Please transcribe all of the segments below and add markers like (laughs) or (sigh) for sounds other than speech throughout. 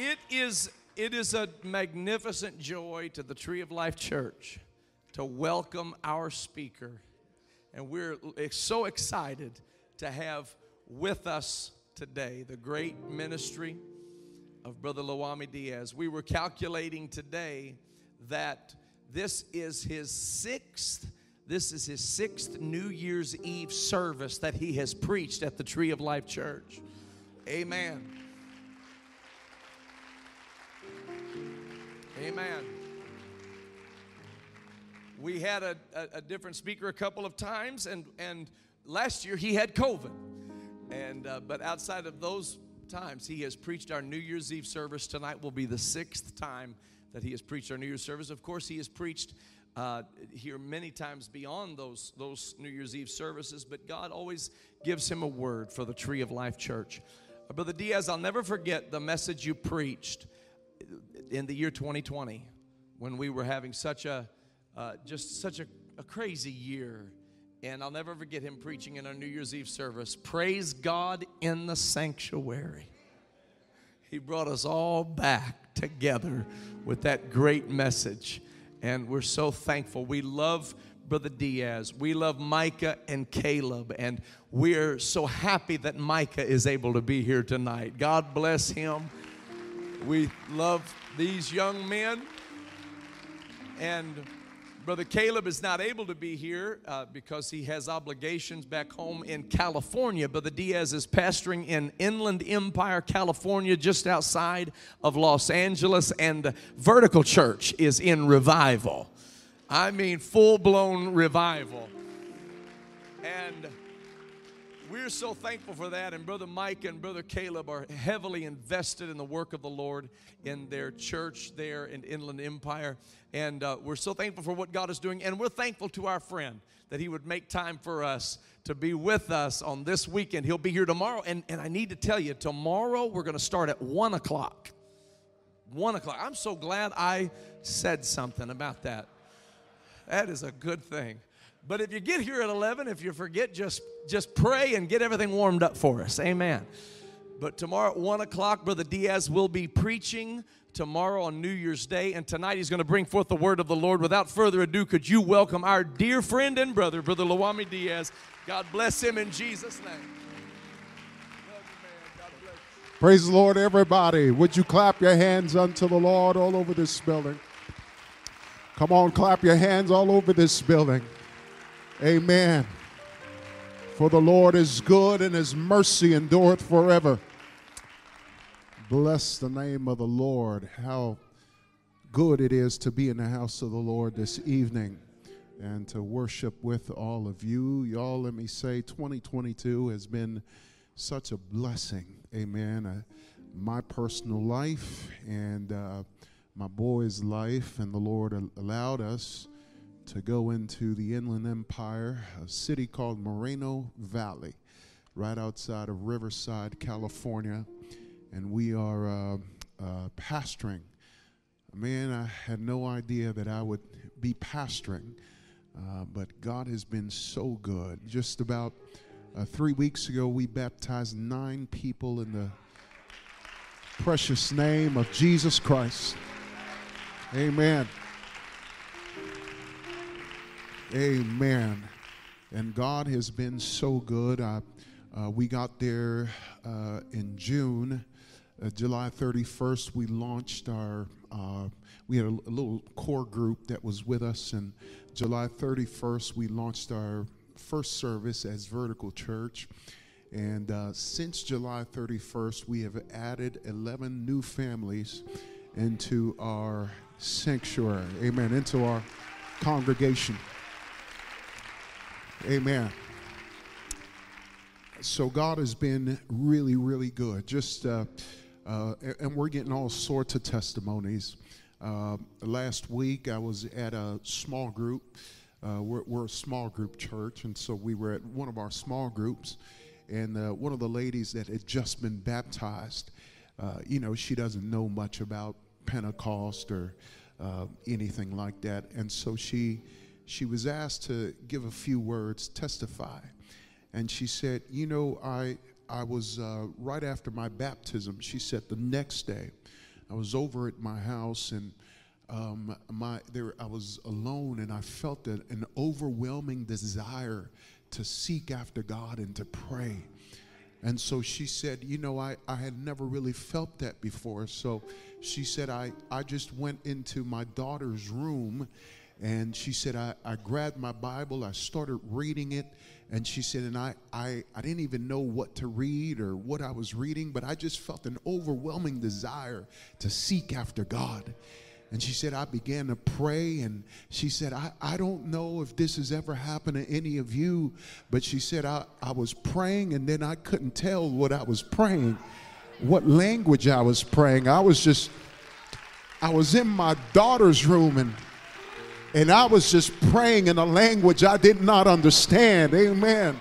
It is, it is a magnificent joy to the Tree of Life Church to welcome our speaker. And we're so excited to have with us today the great ministry of Brother Lawami Diaz. We were calculating today that this is his sixth this is his sixth New Year's Eve service that he has preached at the Tree of Life Church. Amen. Amen. We had a, a, a, different speaker a couple of times, and, and last year he had COVID. And, uh, but outside of those times, he has preached our New Year's Eve service. Tonight will be the sixth time that he has preached our New Year's service. Of course, he has preached uh, here many times beyond those, those New Year's Eve services, but God always gives him a word for the Tree of Life Church. Uh, Brother Diaz, I'll never forget the message you preached in the year 2020 when we were having such a uh, just such a, a crazy year and I'll never forget him preaching in our New Year's Eve service. Praise God in the sanctuary. He brought us all back together with that great message. And we're so thankful. We love Brother Diaz. We love Micah and Caleb. And we're so happy that Micah is able to be here tonight. God bless him. We love these young men. And Brother Caleb is not able to be here uh, because he has obligations back home in California. Brother Diaz is pastoring in Inland Empire, California, just outside of Los Angeles, and Vertical Church is in revival. I mean, full blown revival. And we're so thankful for that. And Brother Mike and Brother Caleb are heavily invested in the work of the Lord in their church there in Inland Empire. And uh, we're so thankful for what God is doing. And we're thankful to our friend that he would make time for us to be with us on this weekend. He'll be here tomorrow. And, and I need to tell you, tomorrow we're going to start at 1 o'clock. 1 o'clock. I'm so glad I said something about that. That is a good thing. But if you get here at 11, if you forget, just, just pray and get everything warmed up for us. Amen. But tomorrow at 1 o'clock, Brother Diaz will be preaching tomorrow on New Year's Day. And tonight he's going to bring forth the word of the Lord. Without further ado, could you welcome our dear friend and brother, Brother Lawami Diaz? God bless him in Jesus' name. Praise the Lord, everybody. Would you clap your hands unto the Lord all over this building? Come on, clap your hands all over this building. Amen. For the Lord is good and his mercy endureth forever. Bless the name of the Lord. How good it is to be in the house of the Lord this evening and to worship with all of you. Y'all, let me say 2022 has been such a blessing. Amen. Uh, my personal life and uh, my boy's life, and the Lord allowed us to go into the Inland Empire, a city called Moreno Valley, right outside of Riverside, California. And we are uh, uh, pastoring. Man, I had no idea that I would be pastoring, uh, but God has been so good. Just about uh, three weeks ago, we baptized nine people in the precious name of Jesus Christ. Amen. Amen. And God has been so good. uh, we got there uh, in June, uh, July 31st. We launched our. Uh, we had a, a, little core group that was with us, and July 31st we launched our first service as Vertical Church. And uh, since July 31st, we have added 11 new families into our sanctuary. Amen. Into our congregation. Amen. So God has been really, really good. Just uh, uh, and we're getting all sorts of testimonies. Uh, last week I was at a small group. Uh, we're, we're, a small group church, and so we were at one of our small groups, and uh, one of the ladies that had just been baptized. Uh, you know, she doesn't know much about Pentecost or anything like that, and so she she was asked to give a few words, testify. And she said, You know, I, I was uh, right after my baptism, she said, the next day, I was over at my house and um, my there I was alone and I felt a, an overwhelming desire to seek after God and to pray. And so she said, You know, I, I had never really felt that before. So she said, I, I just went into my daughter's room and she said, I, I grabbed my Bible, I started reading it. And she said, and I, I, I didn't even know what to read or what I was reading, but I just felt an overwhelming desire to seek after God. And she said, I began to pray. And she said, I, I don't know if this has ever happened to any of you, but she said, I, I was praying and then I couldn't tell what I was praying, what language I was praying. I was just, I was in my daughter's room and and I was just praying in a language I did not understand. Amen.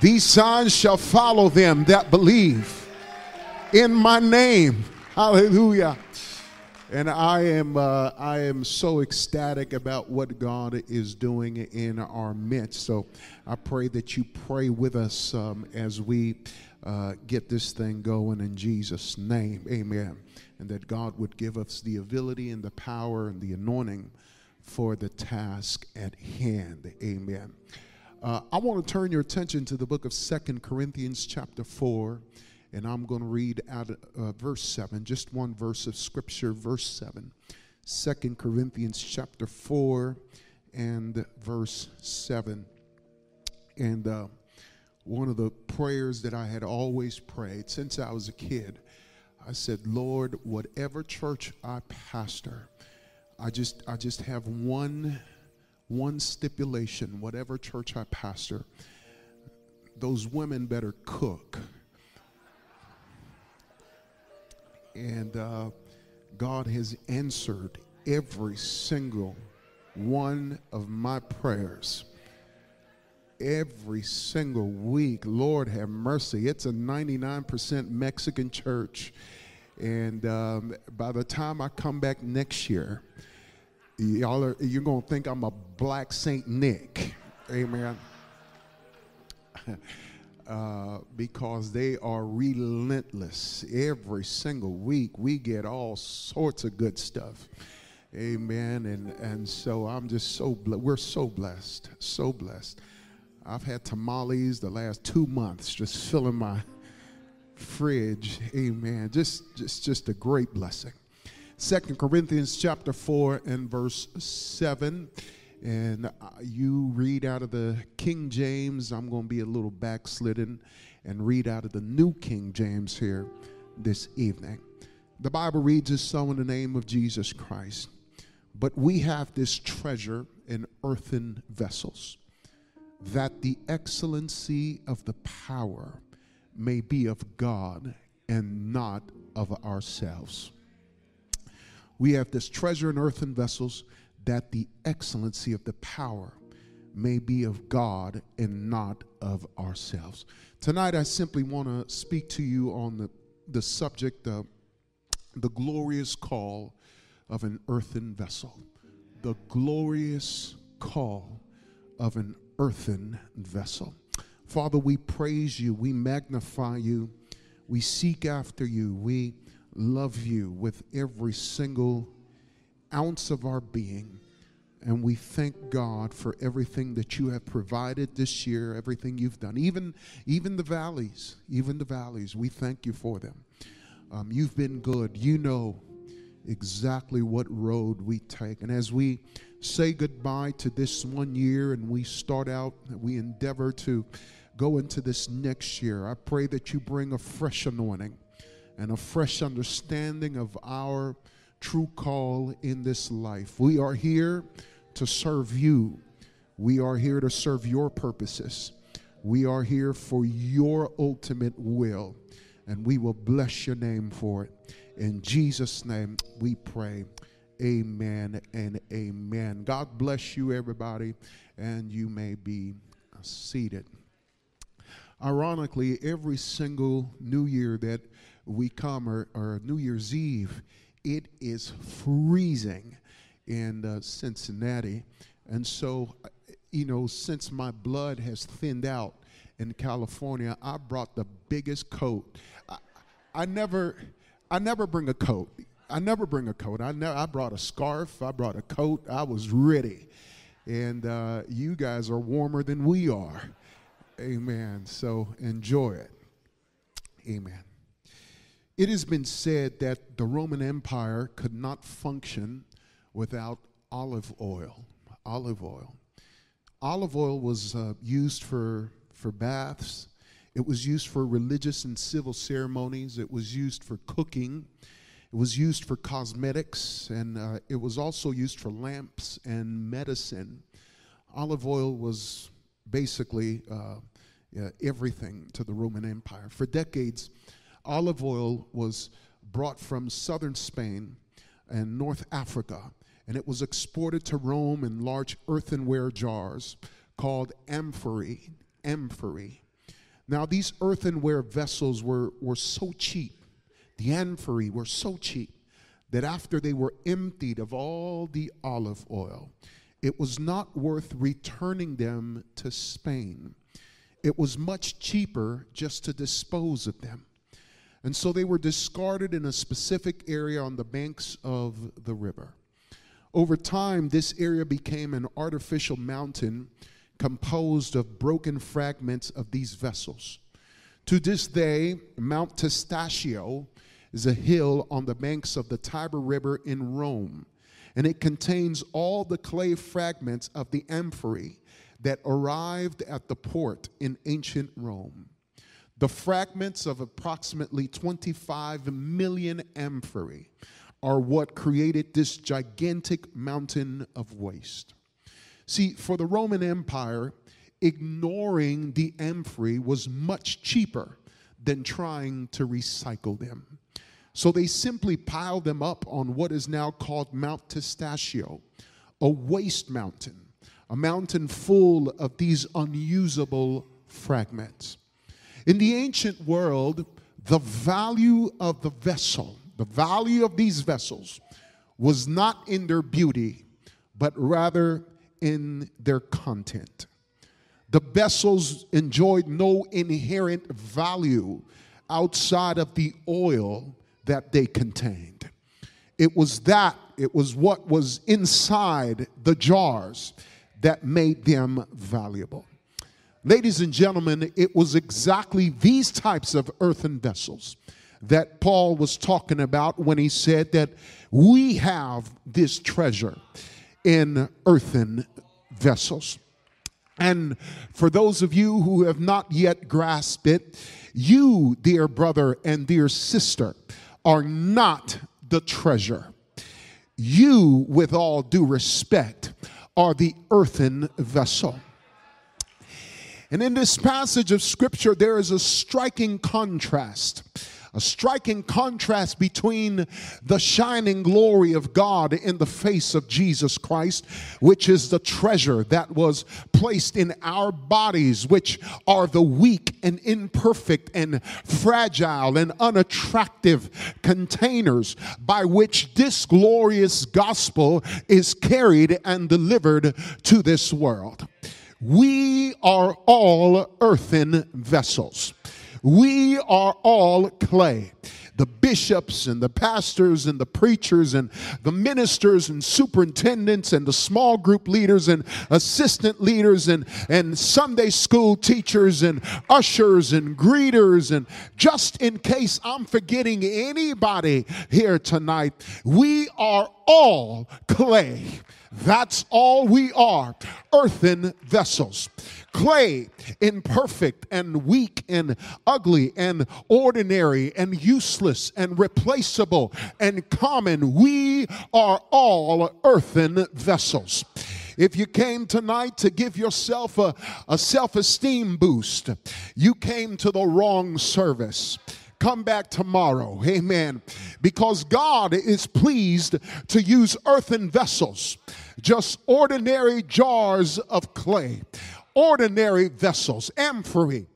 These signs shall follow them that believe in my name. Hallelujah. And I am uh, I am so ecstatic about what God is doing in our midst. So I pray that you pray with us um, as we uh, get this thing going in Jesus' name. Amen. And that God would give us the ability and the power and the anointing for the task at hand. Amen. Uh, I want to turn your attention to the book of Second Corinthians, chapter 4 and I'm going to read out uh, verse 7, just one verse of scripture, verse 7. 2 Corinthians chapter 4 and verse 7. And uh, one of the prayers that I had always prayed since I was a kid, I said, Lord, whatever church I pastor, I just I just have one one stipulation, whatever church I pastor, those women better cook And uh, God has answered every single one of my prayers. Every single week, Lord have mercy. It's a 99% Mexican church. And um, by the time I come back next year, y'all are, you're going to think I'm a black Saint Nick. Amen. (laughs) Uh, because they are relentless. Every single week, we get all sorts of good stuff. Amen. And, and so I'm just so, we're so blessed, so blessed. I've had tamales the last two months just filling my fridge. Amen. Just, just, just a great blessing. Second Corinthians chapter 4 and verse 7 and uh, you read out of the King James. I'm going to be a little backslidden and read out of the New King James here this evening. The Bible reads as so in the name of Jesus Christ. But we have this treasure in earthen vessels, that the excellency of the power may be of God and not of ourselves. We have this treasure in earthen vessels that the excellency of the power may be of God and not of ourselves. Tonight, I simply want to speak to you on the, the subject of the glorious call of an earthen vessel. The glorious call of an earthen vessel. Father, we praise you, we magnify you, we seek after you, we love you with every single ounce of our being. And we thank God for everything that you have provided this year, everything you've done, even, even the valleys, even the valleys. We thank you for them. Um, you've been good. You know exactly what road we take. And as we say goodbye to this one year and we start out, we endeavor to go into this next year, I pray that you bring a fresh anointing and a fresh understanding of our true call in this life. We are here to serve you. We are here to serve your purposes. We are here for your ultimate will, and we will bless your name for it. In Jesus' name, we pray. Amen and amen. God bless you, everybody, and you may be seated. Ironically, every single New Year that we come, or, or New Year's Eve, it is freezing in uh, Cincinnati. And so, uh, you know, since my blood has thinned out in California, I brought the biggest coat. I, I never. I never bring a coat. I never bring a coat. I never. I brought a scarf. I brought a coat. I was ready, and uh, you guys are warmer than we are. Amen. So enjoy it. Amen. It has been said that the Roman Empire could not function without olive oil. Olive oil. Olive oil was uh, used for, for baths, it was used for religious and civil ceremonies, it was used for cooking, it was used for cosmetics, and uh, it was also used for lamps and medicine. Olive oil was basically uh, everything to the Roman Empire. For decades, olive oil was brought from southern Spain and North Africa, and it was exported to Rome in large earthenware jars called amphorae. Amphorae. Now, these earthenware vessels were, were so cheap, the amphorae were so cheap, that after they were emptied of all the olive oil, it was not worth returning them to Spain. It was much cheaper just to dispose of them. And so they were discarded in a specific area on the banks of the river. Over time, this area became an artificial mountain composed of broken fragments of these vessels. To this day, Mount Testaccio is a hill on the banks of the Tiber River in Rome, and it contains all the clay fragments of the amphorae that arrived at the port in ancient Rome. The fragments of approximately 25 million amphorae are what created this gigantic mountain of waste. See, for the Roman Empire, ignoring the amphorae was much cheaper than trying to recycle them. So they simply piled them up on what is now called Mount Testaccio, a waste mountain, a mountain full of these unusable fragments. In the ancient world, the value of the vessel, the value of these vessels, was not in their beauty, but rather in their content. The vessels enjoyed no inherent value outside of the oil that they contained. It was that, it was what was inside the jars that made them valuable. Ladies and gentlemen, it was exactly these types of earthen vessels that Paul was talking about when he said that we have this treasure in earthen vessels. And for those of you who have not yet grasped it, you, dear brother and dear sister, are not the treasure. You, with all due respect, are the earthen vessel. And in this passage of scripture, there is a striking contrast. A striking contrast between the shining glory of God in the face of Jesus Christ, which is the treasure that was placed in our bodies, which are the weak and imperfect and fragile and unattractive containers by which this glorious gospel is carried and delivered to this world. We are all earthen vessels. We are all clay. The bishops and the pastors and the preachers and the ministers and superintendents and the small group leaders and assistant leaders and, and Sunday school teachers and ushers and greeters. And just in case I'm forgetting anybody here tonight, we are all clay. That's all we are earthen vessels. Clay, imperfect and weak and ugly and ordinary and useless and replaceable and common. We are all earthen vessels. If you came tonight to give yourself a, a self esteem boost, you came to the wrong service come back tomorrow. Amen. Because God is pleased to use earthen vessels, just ordinary jars of clay, ordinary vessels, amphorae,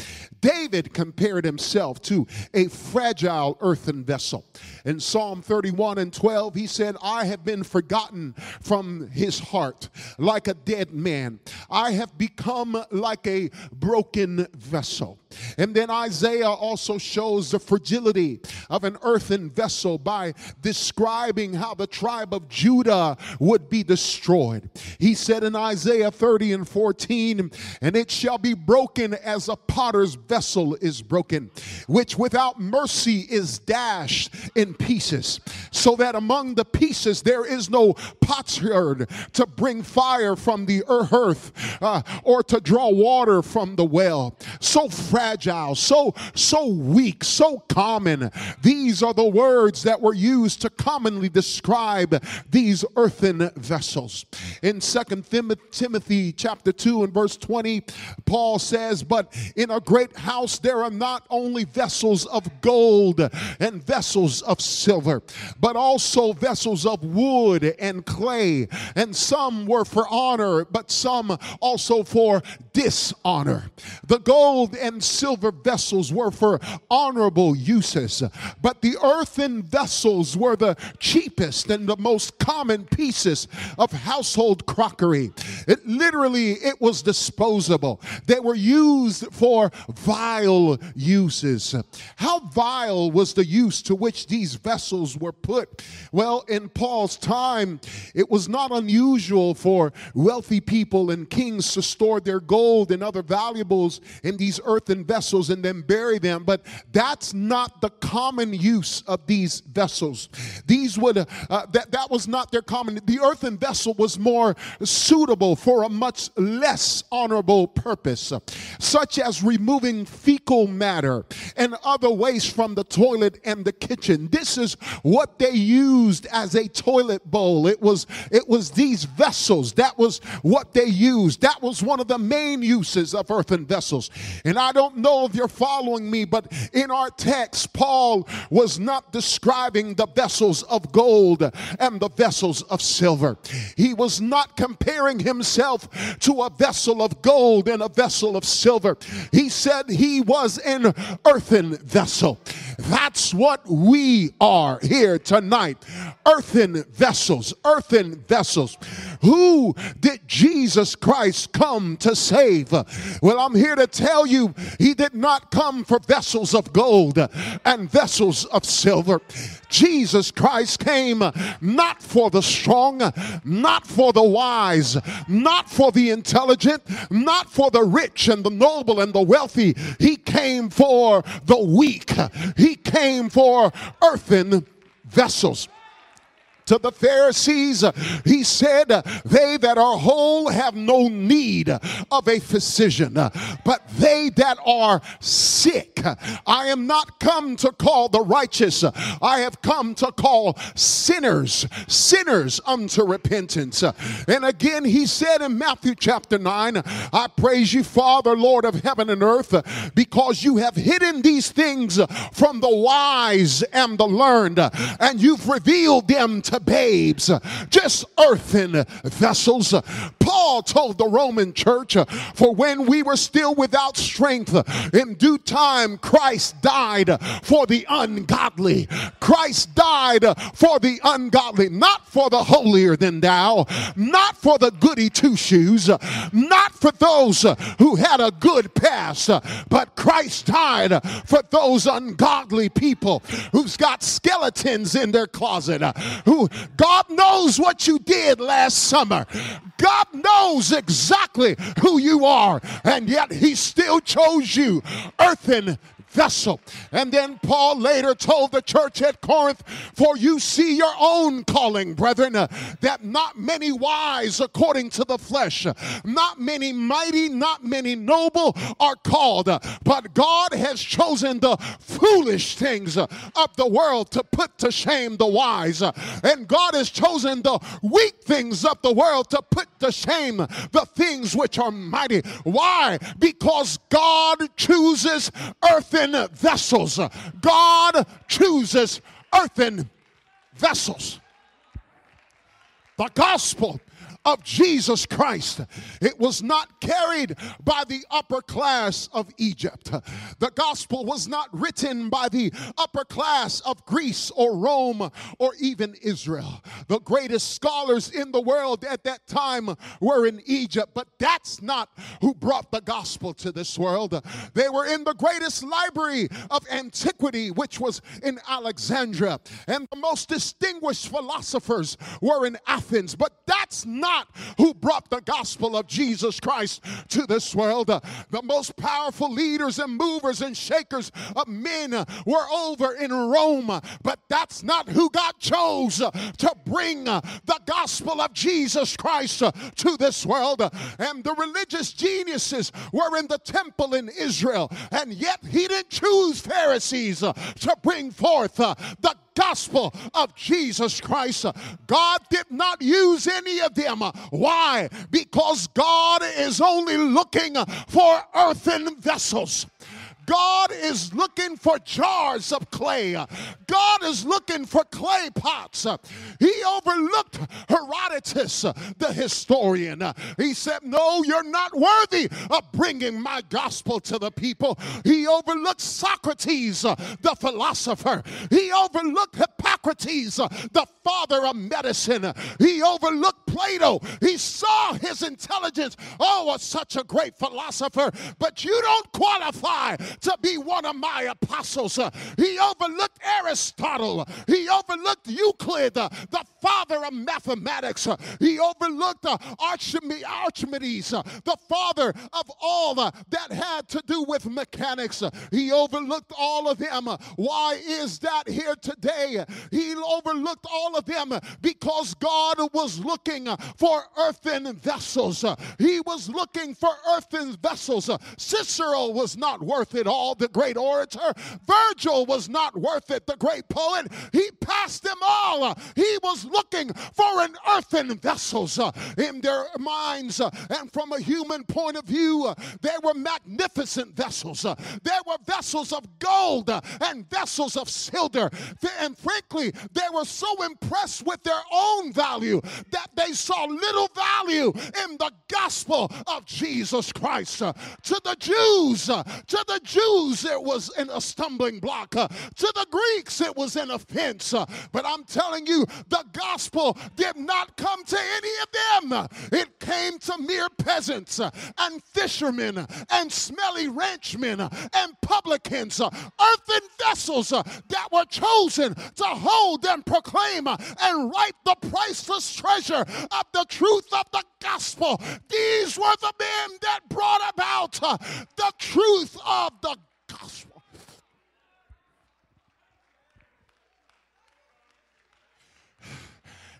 David compared himself to a fragile earthen vessel. In Psalm 31 and 12, he said, I have been forgotten from his heart like a dead man. I have become like a broken vessel. And then Isaiah also shows the fragility of an earthen vessel by describing how the tribe of Judah would be destroyed. He said in Isaiah 30 and 14, And it shall be broken as a potter's vessel is broken, which without mercy is dashed in pieces, so that among the pieces there is no potsherd to bring fire from the earth uh, or to draw water from the well. So fragile, so so weak, so common. These are the words that were used to commonly describe these earthen vessels. In Second Timothy chapter 2 and verse 20, Paul says, "But in a great house there are not only vessels of gold and vessels of silver, but also vessels of wood and clay, and some were for honor, but some also for dishonor. The gold and silver vessels were for honorable uses, but the earthen vessels were the cheapest and the most common pieces of household crockery. It literally it was disposable. They were used for vile uses. How vile was the use to which these vessels were put? Well, in Paul's time, it was not unusual for wealthy people and kings to store their gold and other valuables in these earthen vessels and then bury them, but that's not the common use of these vessels. These would, uh, that, that was not their common, the earthen vessel was more suitable for a much less honorable purpose, such as removing fecal matter and other waste from the toilet and the kitchen. This is what they used as a toilet bowl. It was, it was these vessels. That was what they used. That was one of the main uses of earthen vessels. And I don't know if you're following me, but in our text, Paul was not describing the vessels of gold and the vessels of silver. He was not comparing himself to a vessel of gold and a vessel of silver. He said he was an earthen vessel. That's what we are here tonight. Earthen vessels, earthen vessels. Who did Jesus Christ come to save? Well, I'm here to tell you, he did not come for vessels of gold and vessels of silver. Jesus Christ came not for the strong, not for the wise, not for the intelligent, not for the rich and the noble and the wealthy. He came for the weak. He came for earthen vessels to the Pharisees, he said, They that are whole have no need of a physician, but they that are sick. I am not come to call the righteous, I have come to call sinners, sinners unto repentance. And again, he said in Matthew chapter 9, I praise you, Father, Lord of heaven and earth, because you have hidden these things from the wise and the learned, and you've revealed them to babes, just earthen vessels. Paul told the Roman church, For when we were still without strength, in due time Christ died for the ungodly. Christ died for the ungodly, not for the holier than thou, not for the goody two shoes, not for those who had a good past, but Christ died for those ungodly people who's got skeletons in their closet, who God knows what you did last summer. God knows exactly who you are, and yet He still chose you. Earthen vessel. And then Paul later told the church at Corinth, For you see your own calling, brethren, uh, that not many wise according to the flesh, not many mighty, not many noble are called, uh, but God has chosen the foolish things uh, of the world to put to shame the wise. Uh, and God has chosen the weak things of the world to put to shame the things which are mighty. Why? Because God chooses earthen earthen vessels. God chooses earthen vessels. The gospel of Jesus Christ. It was not carried by the upper class of Egypt. The gospel was not written by the upper class of Greece or Rome or even Israel. The greatest scholars in the world at that time were in Egypt, but that's not who brought the gospel to this world. They were in the greatest library of antiquity, which was in Alexandria, and the most distinguished philosophers were in Athens, but that's not who brought the gospel of Jesus Christ to this world. The most powerful leaders and movers and shakers of men were over in Rome, but that's not who God chose to bring the gospel of Jesus Christ to this world. And the religious geniuses were in the temple in Israel, and yet he didn't choose Pharisees to bring forth the gospel of Jesus Christ. God did not use any of them. Why? Because God is only looking for earthen vessels. God is looking for jars of clay. God is looking for clay pots. He overlooked Herodotus, the historian. He said, No, you're not worthy of bringing my gospel to the people. He overlooked Socrates, the philosopher. He overlooked Hippocrates, uh, the father of medicine. He overlooked Plato. He saw his intelligence. Oh, uh, such a great philosopher, but you don't qualify to be one of my apostles. Uh, he overlooked Aristotle. He overlooked Euclid, the father of mathematics. He overlooked Archimedes, the father of all that had to do with mechanics. He overlooked all of them. Why is that here today? He overlooked all of them because God was looking for earthen vessels. He was looking for earthen vessels. Cicero was not worth it all, the great orator. Virgil was not worth it, the great poet. He passed them all. He was looking for an earthen vessels in their minds. And from a human point of view, they were magnificent vessels. There were vessels of gold and vessels of silver. And frankly, they were so impressed with their own value that they saw little value in the gospel of Jesus Christ. To the Jews, to the Jews, it was in a stumbling block. To the Greeks, it was an offense. But I'm telling you, the gospel did not come to any of them. It came to mere peasants and fishermen and smelly ranchmen and publicans, earthen vessels that were chosen to hold and proclaim and write the priceless treasure of the truth of the gospel. These were the men that brought about the truth of the gospel.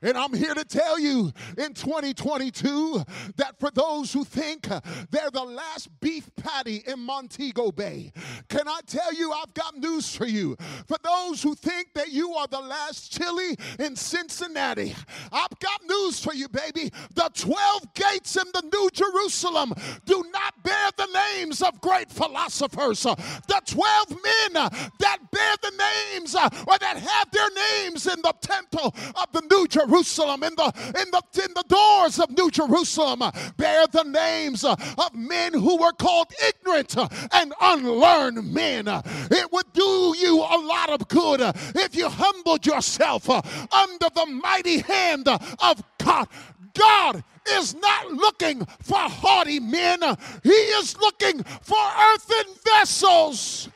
And I'm here to tell you in 2022 that for those who think they're the last beef patty in Montego Bay, can I tell you I've got news for you? For those who think that you are the last chili in Cincinnati, I've got news for you, baby. The 12 gates in the New Jerusalem do not bear the names of great philosophers. The 12 men that bear the names uh, or that have their names in the temple of the New Jerusalem Jerusalem, in the, in the, in the doors of New Jerusalem, bear the names of men who were called ignorant and unlearned men. It would do you a lot of good if you humbled yourself under the mighty hand of God. God is not looking for haughty men, He is looking for earthen vessels.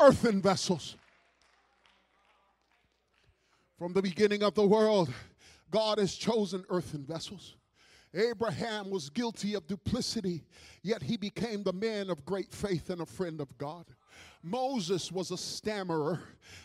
Earthen vessels. From the beginning of the world, God has chosen earthen vessels. Abraham was guilty of duplicity, yet he became the man of great faith and a friend of God. Moses was a stammerer,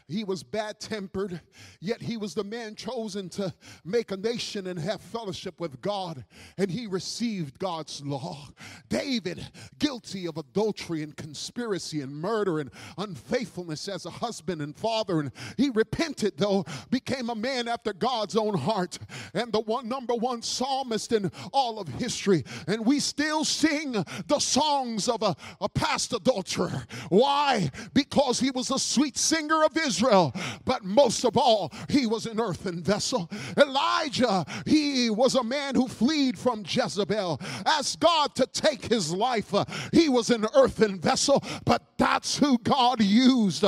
he was bad tempered, yet he was the man chosen to make a nation and have fellowship with God, and he received God's law. David, guilty of adultery and conspiracy and murder and unfaithfulness as a husband and father, and he repented, though, became a man after God's own heart, and the one number one psalmist in all of history. And we still sing the songs of a, a past adulterer. Why? Why? Because he was a sweet singer of Israel, but most of all, he was an earthen vessel. Elijah, he was a man who fled from Jezebel, asked God to take his life. He was an earthen vessel, but that's who God used.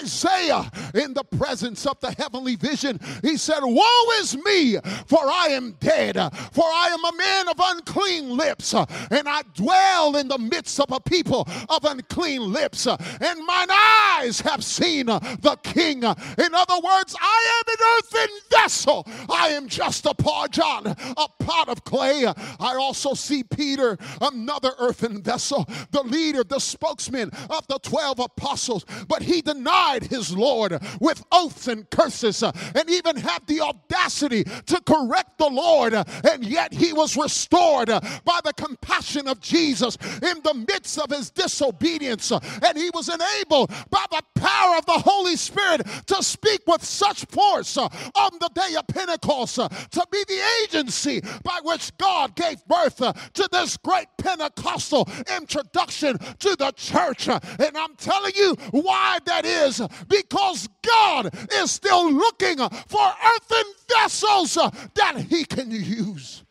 Isaiah, in the presence of the heavenly vision, he said, Woe is me, for I am dead, for I am a man of unclean lips, and I dwell in the midst of a people of unclean lips, and mine eyes have seen the King. In other words, I am an earthen vessel. I am just a paw John, a pot of clay. I also see Peter, another earthen vessel, the leader, the spokesman of the 12 apostles, but he denied his Lord with oaths and curses and even had the audacity to correct the Lord, and yet he was restored by the compassion of Jesus in the midst of his disobedience, and he was enabled by the power of the Holy Spirit to speak with such force uh, on the day of Pentecost uh, to be the agency by which God gave birth uh, to this great Pentecostal introduction to the church. And I'm telling you why that is because God is still looking for earthen vessels that He can use.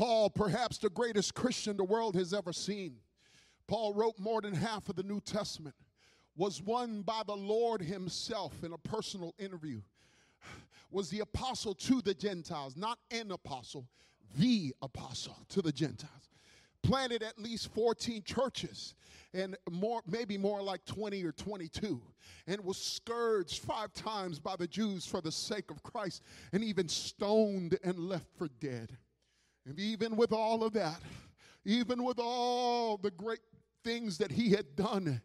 Paul, perhaps the greatest Christian the world has ever seen. Paul wrote more than half of the New Testament, was won by the Lord Himself in a personal interview, was the apostle to the Gentiles, not an apostle, the apostle to the Gentiles. Planted at least 14 churches and more, maybe more like 20 or 22, and was scourged five times by the Jews for the sake of Christ, and even stoned and left for dead. And even with all of that, even with all the great things that he had done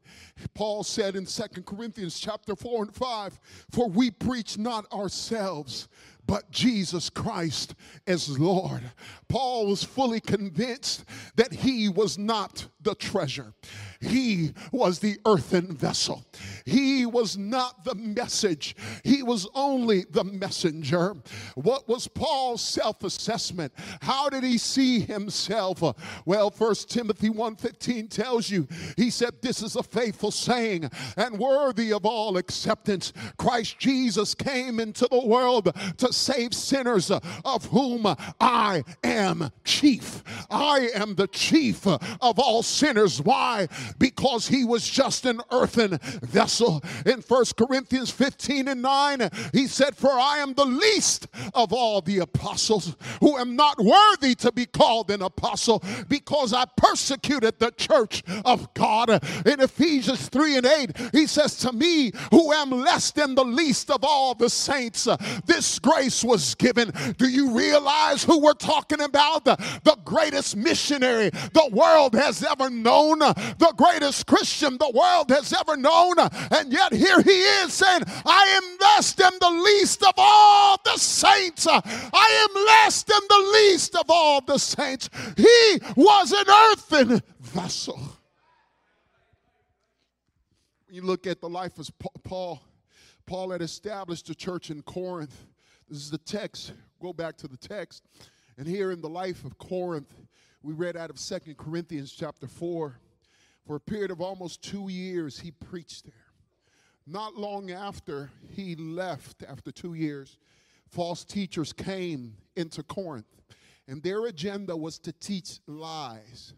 paul said in Second corinthians chapter 4 and 5 for we preach not ourselves but Jesus Christ as Lord. Paul was fully convinced that he was not the treasure. He was the earthen vessel. He was not the message. He was only the messenger. What was Paul's self-assessment? How did he see himself? Well, First Timothy 1:15 tells you. He said this is a faithful saying and worthy of all acceptance. Christ Jesus came into the world to save sinners of whom I am chief. I am the chief of all sinners. Why? Because he was just an earthen vessel. In First Corinthians 15 and 9, he said, For I am the least of all the apostles, who am not worthy to be called an apostle, because I persecuted the church of God. In Ephesians 3 and 8, he says, To me, who am less than the least of all the saints, this grace was given. Do you realize who we're talking about? The, the greatest missionary the world has ever known, the greatest Christian the world has ever known. And yet here he is saying, I am less than the least of all the saints. I am less than the least of all the saints. He was an earthen vessel. When you look at the life of Paul, Paul had established a church in Corinth. This is the text. Go back to the text. And here in the life of Corinth, we read out of Second Corinthians chapter 4. For a period of almost two years, he preached there. Not long after he left, after two years, false teachers came into Corinth, and their agenda was to teach lies.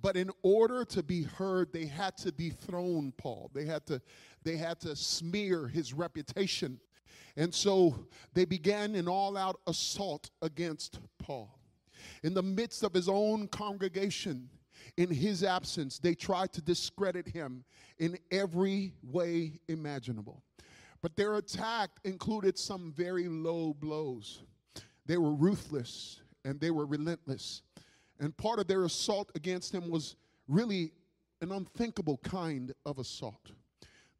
But in order to be heard, they had to dethrone Paul. They had to, they had to smear his reputation. And so they began an all out assault against Paul. In the midst of his own congregation, in his absence, they tried to discredit him in every way imaginable. But their attack included some very low blows. They were ruthless and they were relentless. And part of their assault against him was really an unthinkable kind of assault.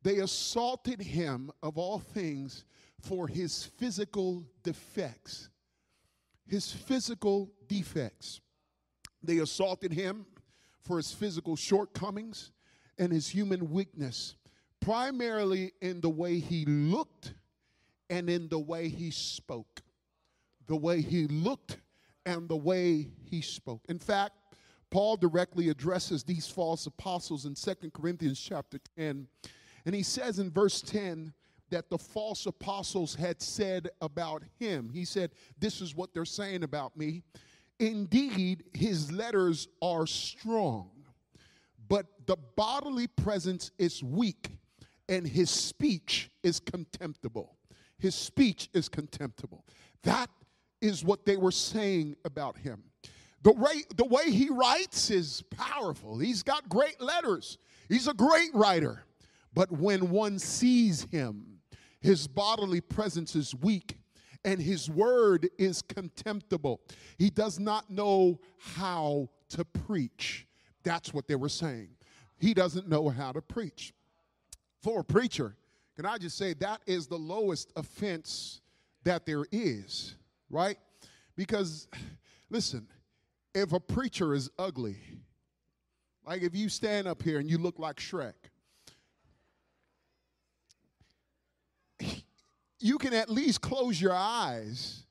They assaulted him, of all things, for his physical defects. His physical defects. They assaulted him for his physical shortcomings and his human weakness, primarily in the way he looked and in the way he spoke. The way he looked and the way he spoke. In fact, Paul directly addresses these false apostles in 2 Corinthians chapter 10. And he says in verse 10 that the false apostles had said about him. He said, This is what they're saying about me. Indeed, his letters are strong, but the bodily presence is weak, and his speech is contemptible. His speech is contemptible. That is what they were saying about him. The way, the way he writes is powerful. He's got great letters. He's a great writer. But when one sees him, his bodily presence is weak and his word is contemptible. He does not know how to preach. That's what they were saying. He doesn't know how to preach. For a preacher, can I just say that is the lowest offense that there is, right? Because, listen, if a preacher is ugly, like if you stand up here and you look like Shrek, you can at least close your eyes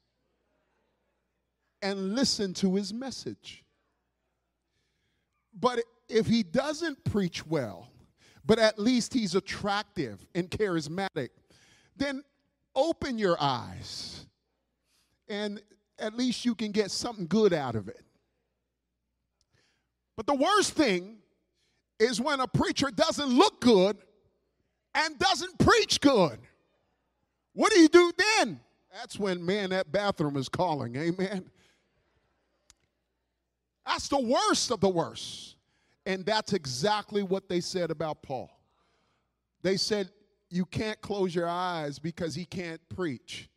and listen to his message. But if he doesn't preach well, but at least he's attractive and charismatic, then open your eyes and at least you can get something good out of it. But the worst thing is when a preacher doesn't look good and doesn't preach good. What do you do then? That's when, man, that bathroom is calling. Amen. That's the worst of the worst. And that's exactly what they said about Paul. They said, You can't close your eyes because he can't preach.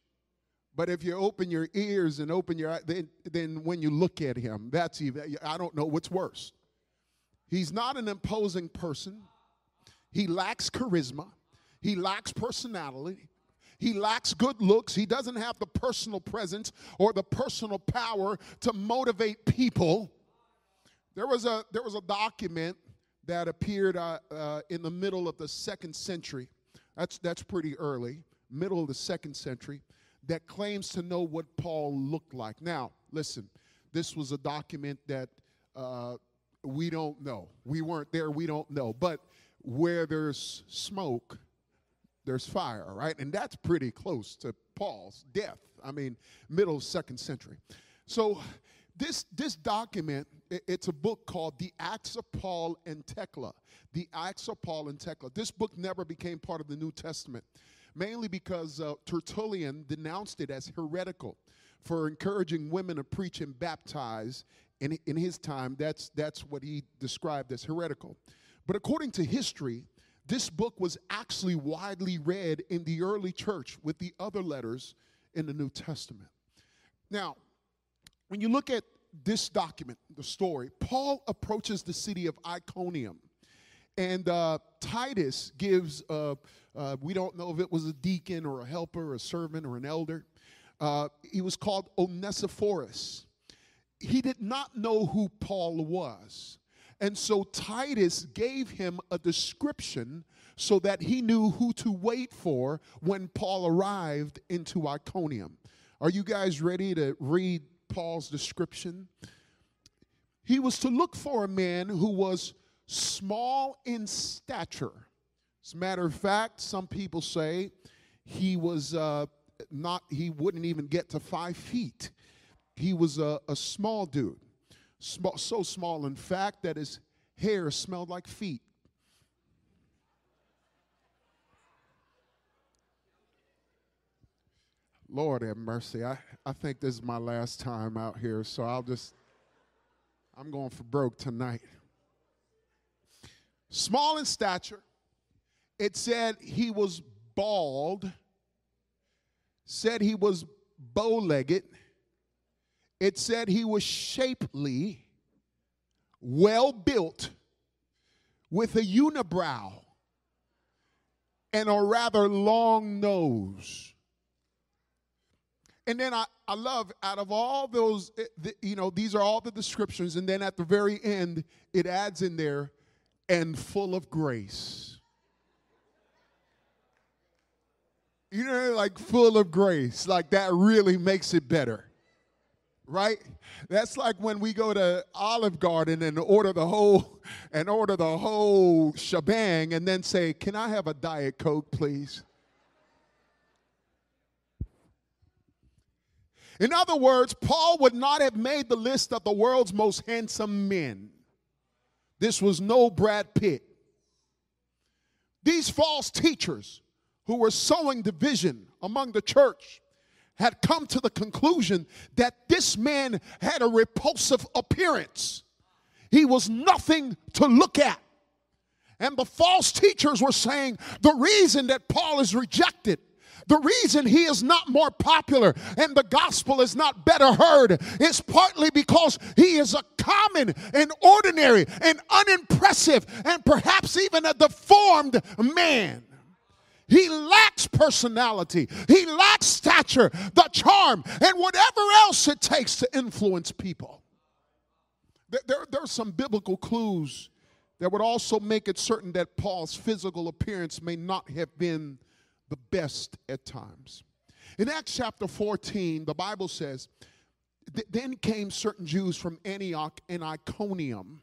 But if you open your ears and open your eyes, then, then when you look at him, that's even, I don't know what's worse. He's not an imposing person. He lacks charisma. He lacks personality. He lacks good looks. He doesn't have the personal presence or the personal power to motivate people. There was a, there was a document that appeared uh, uh, in the middle of the second century. That's, that's pretty early, middle of the second century, that claims to know what Paul looked like. Now, listen, this was a document that uh, we don't know. We weren't there, we don't know. But where there's smoke, there's fire, right? And that's pretty close to Paul's death. I mean, middle second century. So this this document, it's a book called The Acts of Paul and Thecla. The Acts of Paul and Thecla. This book never became part of the New Testament, mainly because uh, Tertullian denounced it as heretical for encouraging women to preach and baptize. In, in his time, that's, that's what he described as heretical. But according to history, this book was actually widely read in the early church with the other letters in the New Testament. Now, when you look at this document, the story, Paul approaches the city of Iconium. And uh, Titus gives, uh, uh, we don't know if it was a deacon or a helper or a servant or an elder. Uh, he was called Onesiphorus. He did not know who Paul was. And so Titus gave him a description so that he knew who to wait for when Paul arrived into Iconium. Are you guys ready to read Paul's description? He was to look for a man who was small in stature. As a matter of fact, some people say he was uh, not, he wouldn't even get to five feet. He was a, a small dude small, so small, in fact, that his hair smelled like feet. Lord have mercy. I, I think this is my last time out here, so I'll just, I'm going for broke tonight. Small in stature. It said he was bald, said he was bow legged it said he was shapely, well built, with a unibrow and a rather long nose. And then I, I love out of all those, eh, you know, these are all the descriptions. And then at the very end, it adds in there, and full of grace. You know, like full of grace. Like that really makes it better. Right? That's like when we go to Olive Garden and order the whole and order the whole shebang and then say, "Can I have a diet coke, please?" In other words, Paul would not have made the list of the world's most handsome men. This was no Brad Pitt. These false teachers who were sowing division among the church had come to the conclusion that this man had a repulsive appearance. He was nothing to look at. And the false teachers were saying the reason that Paul is rejected the reason he is not more popular and the gospel is not better heard is partly because he is a common and ordinary and unimpressive and perhaps even a deformed man. He lacks personality. He lacks stature, the charm, and whatever else it takes to influence people. There, there, there, are some biblical clues that would also make it certain that Paul's physical appearance may not have been the best at times. In Acts chapter 14, the Bible says, Then came certain Jews from Antioch and Iconium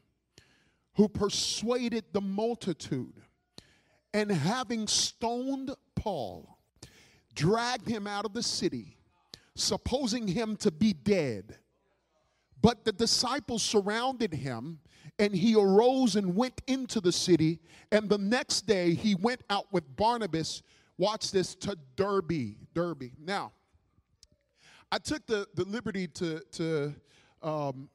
who persuaded the multitude, and having stoned Paul, dragged him out of the city, supposing him to be dead. But the disciples surrounded him, and he arose and went into the city. And the next day he went out with Barnabas watch this, to Derbe. Derbe. Now, I took the, the liberty to, to, um,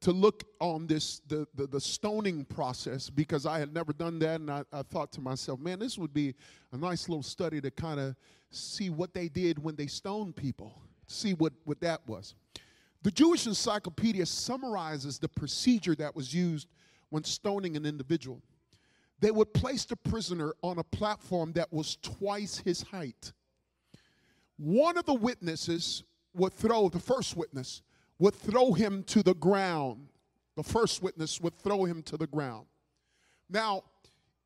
to look on this, the, the, the, stoning process, because I had never done that. And I, I thought to myself, man, this would be a nice little study to kind of see what they did when they stoned people, see what, what that was. The Jewish Encyclopedia summarizes the procedure that was used when stoning an individual they would place the prisoner on a platform that was twice his height. One of the witnesses would throw, the first witness, would throw him to the ground. The first witness would throw him to the ground. Now,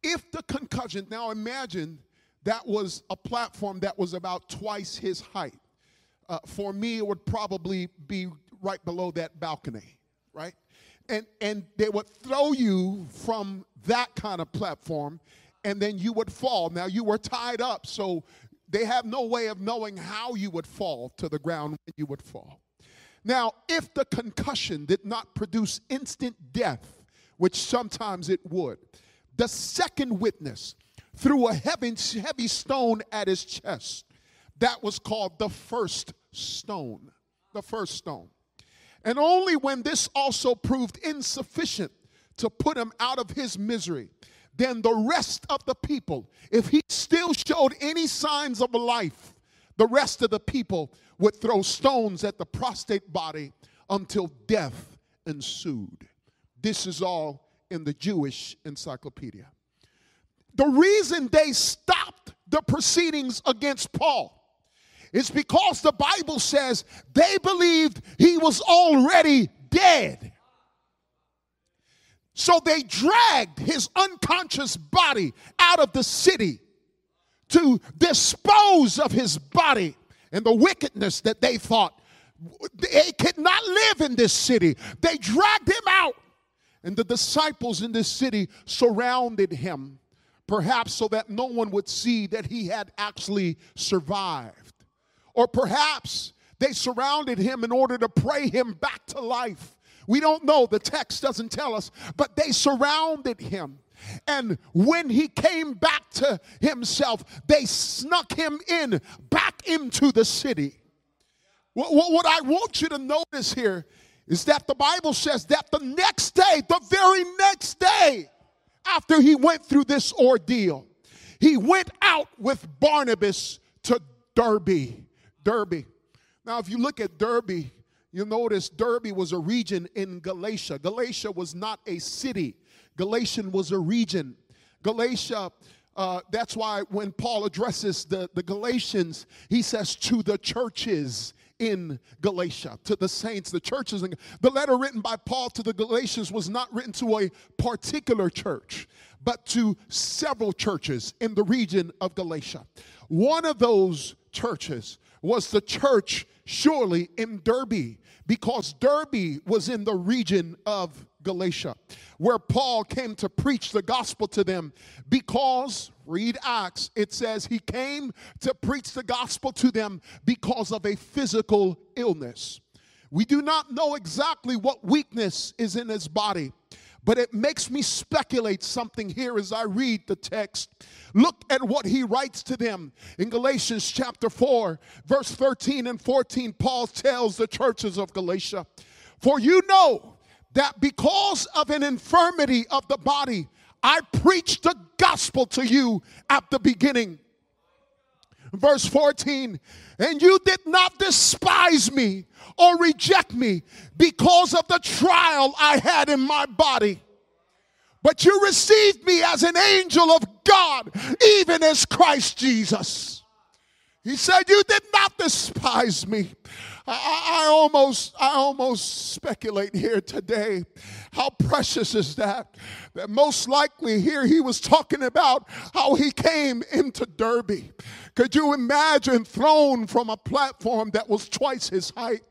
if the concussion, now imagine that was a platform that was about twice his height. Uh, for me, it would probably be right below that balcony, right? and, and they would throw you from that kind of platform and then you would fall. Now you were tied up, so they have no way of knowing how you would fall to the ground when you would fall. Now, if the concussion did not produce instant death, which sometimes it would, the second witness threw a heavy, heavy stone at his chest. That was called the first stone. The first stone. And only when this also proved insufficient to put him out of his misery, then the rest of the people, if he still showed any signs of life, the rest of the people would throw stones at the prostate body until death ensued. This is all in the Jewish encyclopedia. The reason they stopped the proceedings against Paul is because the Bible says they believed he was already dead. So they dragged his unconscious body out of the city to dispose of his body and the wickedness that they thought they could not live in this city. They dragged him out, and the disciples in this city surrounded him, perhaps so that no one would see that he had actually survived. Or perhaps they surrounded him in order to pray him back to life. We don't know, the text doesn't tell us, but they surrounded him. And when he came back to himself, they snuck him in back into the city. What, I want you to notice here is that the Bible says that the next day, the very next day after he went through this ordeal, he went out with Barnabas to Derbe. Derbe. Now, if you look at Derbe, you'll notice Derbe was a region in Galatia. Galatia was not a city, Galatian was a region. Galatia, uh, that's why when Paul addresses the, the Galatians, he says to the churches in Galatia, to the saints, the churches. In, the letter written by Paul to the Galatians was not written to a particular church, but to several churches in the region of Galatia. One of those churches was the church surely in Derbe, because Derbe was in the region of Galatia where Paul came to preach the gospel to them because read Acts it says he came to preach the gospel to them because of a physical illness. We do not know exactly what weakness is in his body, but it makes me speculate something here as I read the text. Look at what he writes to them in Galatians chapter 4, verse 13 and 14. Paul tells the churches of Galatia, For you know that because of an infirmity of the body, I preached the gospel to you at the beginning. Verse 14, and you did not despise me or reject me because of the trial I had in my body. But you received me as an angel of God, even as Christ Jesus. He said, You did not despise me. I, I, almost, I almost speculate here today. How precious is that? That most likely here he was talking about how he came into Derbe. Could you imagine thrown from a platform that was twice his height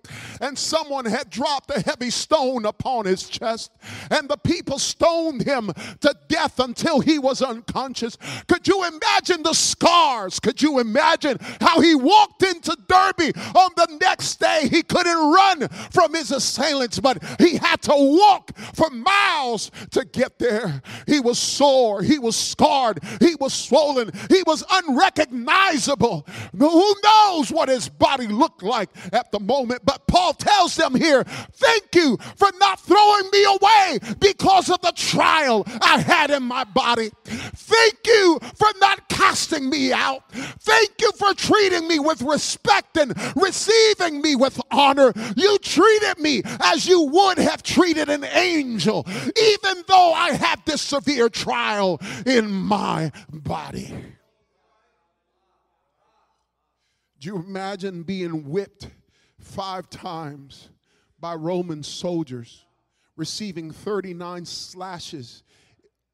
and someone had dropped a heavy stone upon his chest and the people stoned him to death until he was unconscious? Could you imagine the scars? Could you imagine how he walked into Derbe on the next day? He couldn't run from his assailants, but he had to walk for miles to get there. He was sore, he was scarred, he was swollen, he was unrecognizable. Who knows what his body looked like at the moment? But Paul tells them here, Thank you for not throwing me away because of the trial I had in my body. Thank you for not casting me out. Thank you for treating me with respect and receiving me with honor. You treated me as you would have treated an angel, even though I have this severe trial in my body. Do you imagine being whipped five times by Roman soldiers, receiving 39 slashes,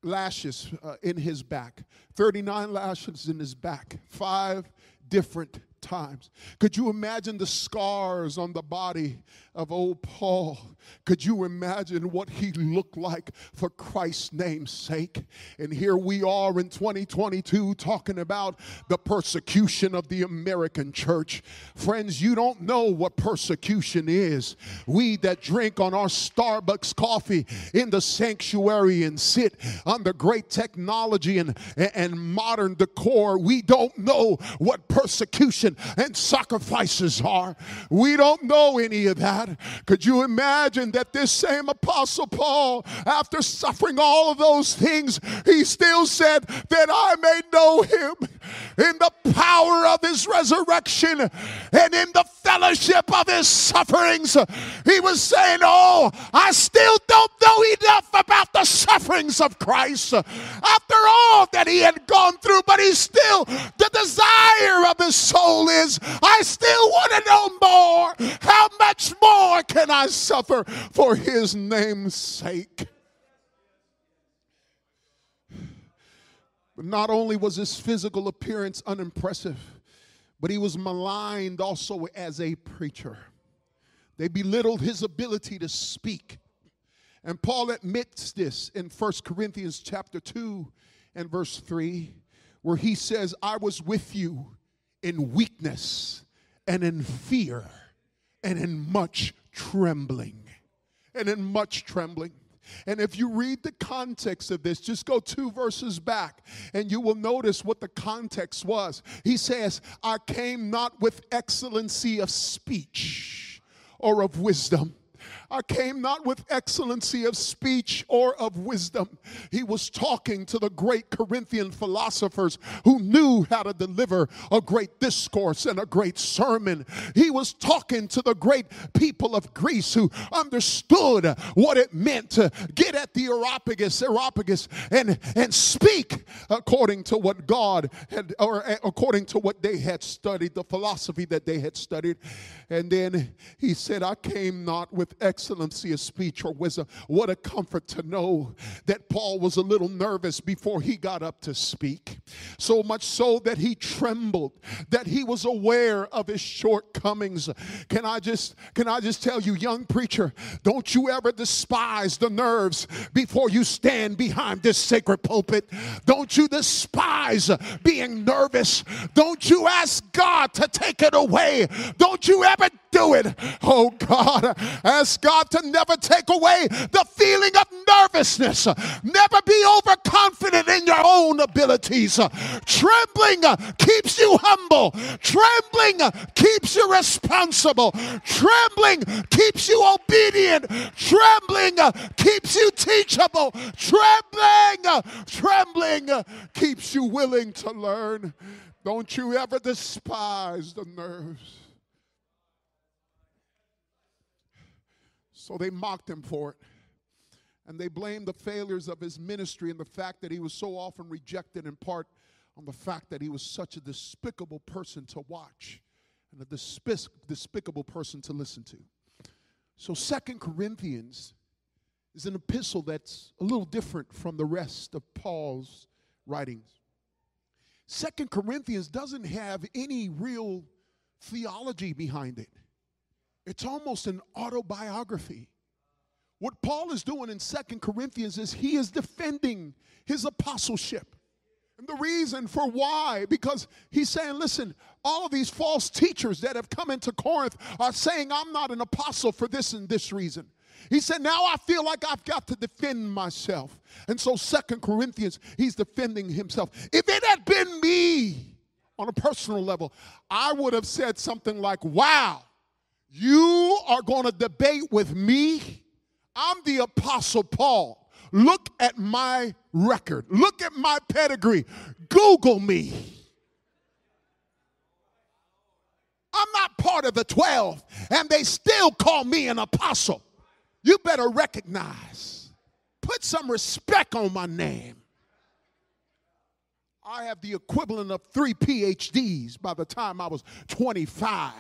lashes uh, in his back, 39 lashes in his back, five different times. Could you imagine the scars on the body of old Paul? Could you imagine what he looked like for Christ's name's sake? And here we are in 2022 talking about the persecution of the American church. Friends, you don't know what persecution is. We that drink on our Starbucks coffee in the sanctuary and sit under great technology and, and modern decor, we don't know what persecution and sacrifices are. We don't know any of that. Could you imagine that this same Apostle Paul, after suffering all of those things, he still said that I may know him in the power of his resurrection and in the fellowship his sufferings? He was saying, Oh, I still don't know enough about the sufferings of Christ after all that he had gone through, but he's still the desire of his soul is, I still want to know more. How much more can I suffer for his name's sake? But not only was his physical appearance unimpressive, but he was maligned also as a preacher. They belittled his ability to speak. And Paul admits this in 1 Corinthians chapter 2 and verse 3, where he says, I was with you in weakness and in fear and in much trembling. And in much trembling. And if you read the context of this, just go two verses back and you will notice what the context was. He says, I came not with excellency of speech or of wisdom I came not with excellency of speech or of wisdom. He was talking to the great Corinthian philosophers who knew how to deliver a great discourse and a great sermon. He was talking to the great people of Greece who understood what it meant to get at the Areopagus, Areopagus and, and speak according to what God had, or eh, according to what they had studied, the philosophy that they had studied. And then he said, I came not with excellency of speech or wisdom. What a comfort to know that Paul was a little nervous before he got up to speak. So much so that he trembled, that he was aware of his shortcomings. Can I just can I just tell you, young preacher, don't you ever despise the nerves before you stand behind this sacred pulpit. Don't you despise being nervous. Don't you ask God to take it away. Don't you ever do it. Oh God, ask God to never take away the feeling of nervousness. Never be overconfident in your own abilities. Trembling keeps you humble. Trembling keeps you responsible. Trembling keeps you obedient. Trembling keeps you teachable. Trembling, trembling keeps you willing to learn. Don't you ever despise the nerves. So they mocked him for it. And they blamed the failures of his ministry and the fact that he was so often rejected, in part on the fact that he was such a despicable person to watch and a despic- despicable person to listen to. So, Second Corinthians is an epistle that's a little different from the rest of Paul's writings. Second Corinthians doesn't have any real theology behind it. It's almost an autobiography. What Paul is doing in Second Corinthians is he is defending his apostleship. And the reason for why, because he's saying, listen, all of these false teachers that have come into Corinth are saying, I'm not an apostle for this and this reason. He said, Now I feel like I've got to defend myself. And so, Second Corinthians, he's defending himself. If it had been me on a personal level, I would have said something like, Wow, you are going to debate with me? I'm the Apostle Paul. Look at my record. Look at my pedigree. Google me. I'm not part of the 12, and they still call me an apostle. You better recognize, put some respect on my name. I have the equivalent of three PhDs by the time I was 25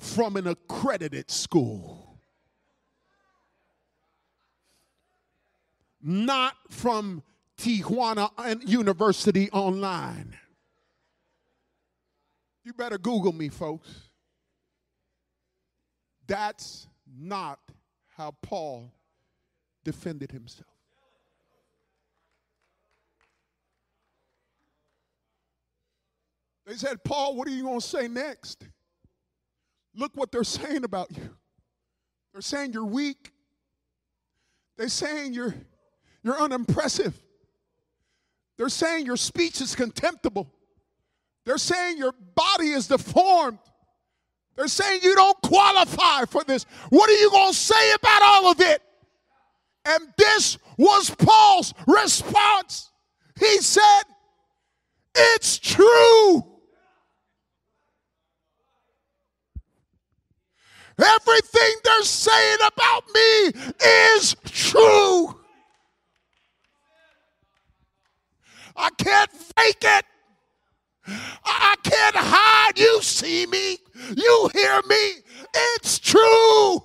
from an accredited school, not from Tijuana University Online. You better Google me, folks. That's not how Paul defended himself. They said, Paul, what are you going to say next? Look what they're saying about you. They're saying you're weak. They're saying you're, you're unimpressive. They're saying your speech is contemptible. They're saying your body is deformed. They're saying you don't qualify for this. What are you going to say about all of it? And this was Paul's response. He said, It's true. Everything they're saying about me is true. I can't fake it. I can't hide. You see me. You hear me. It's true.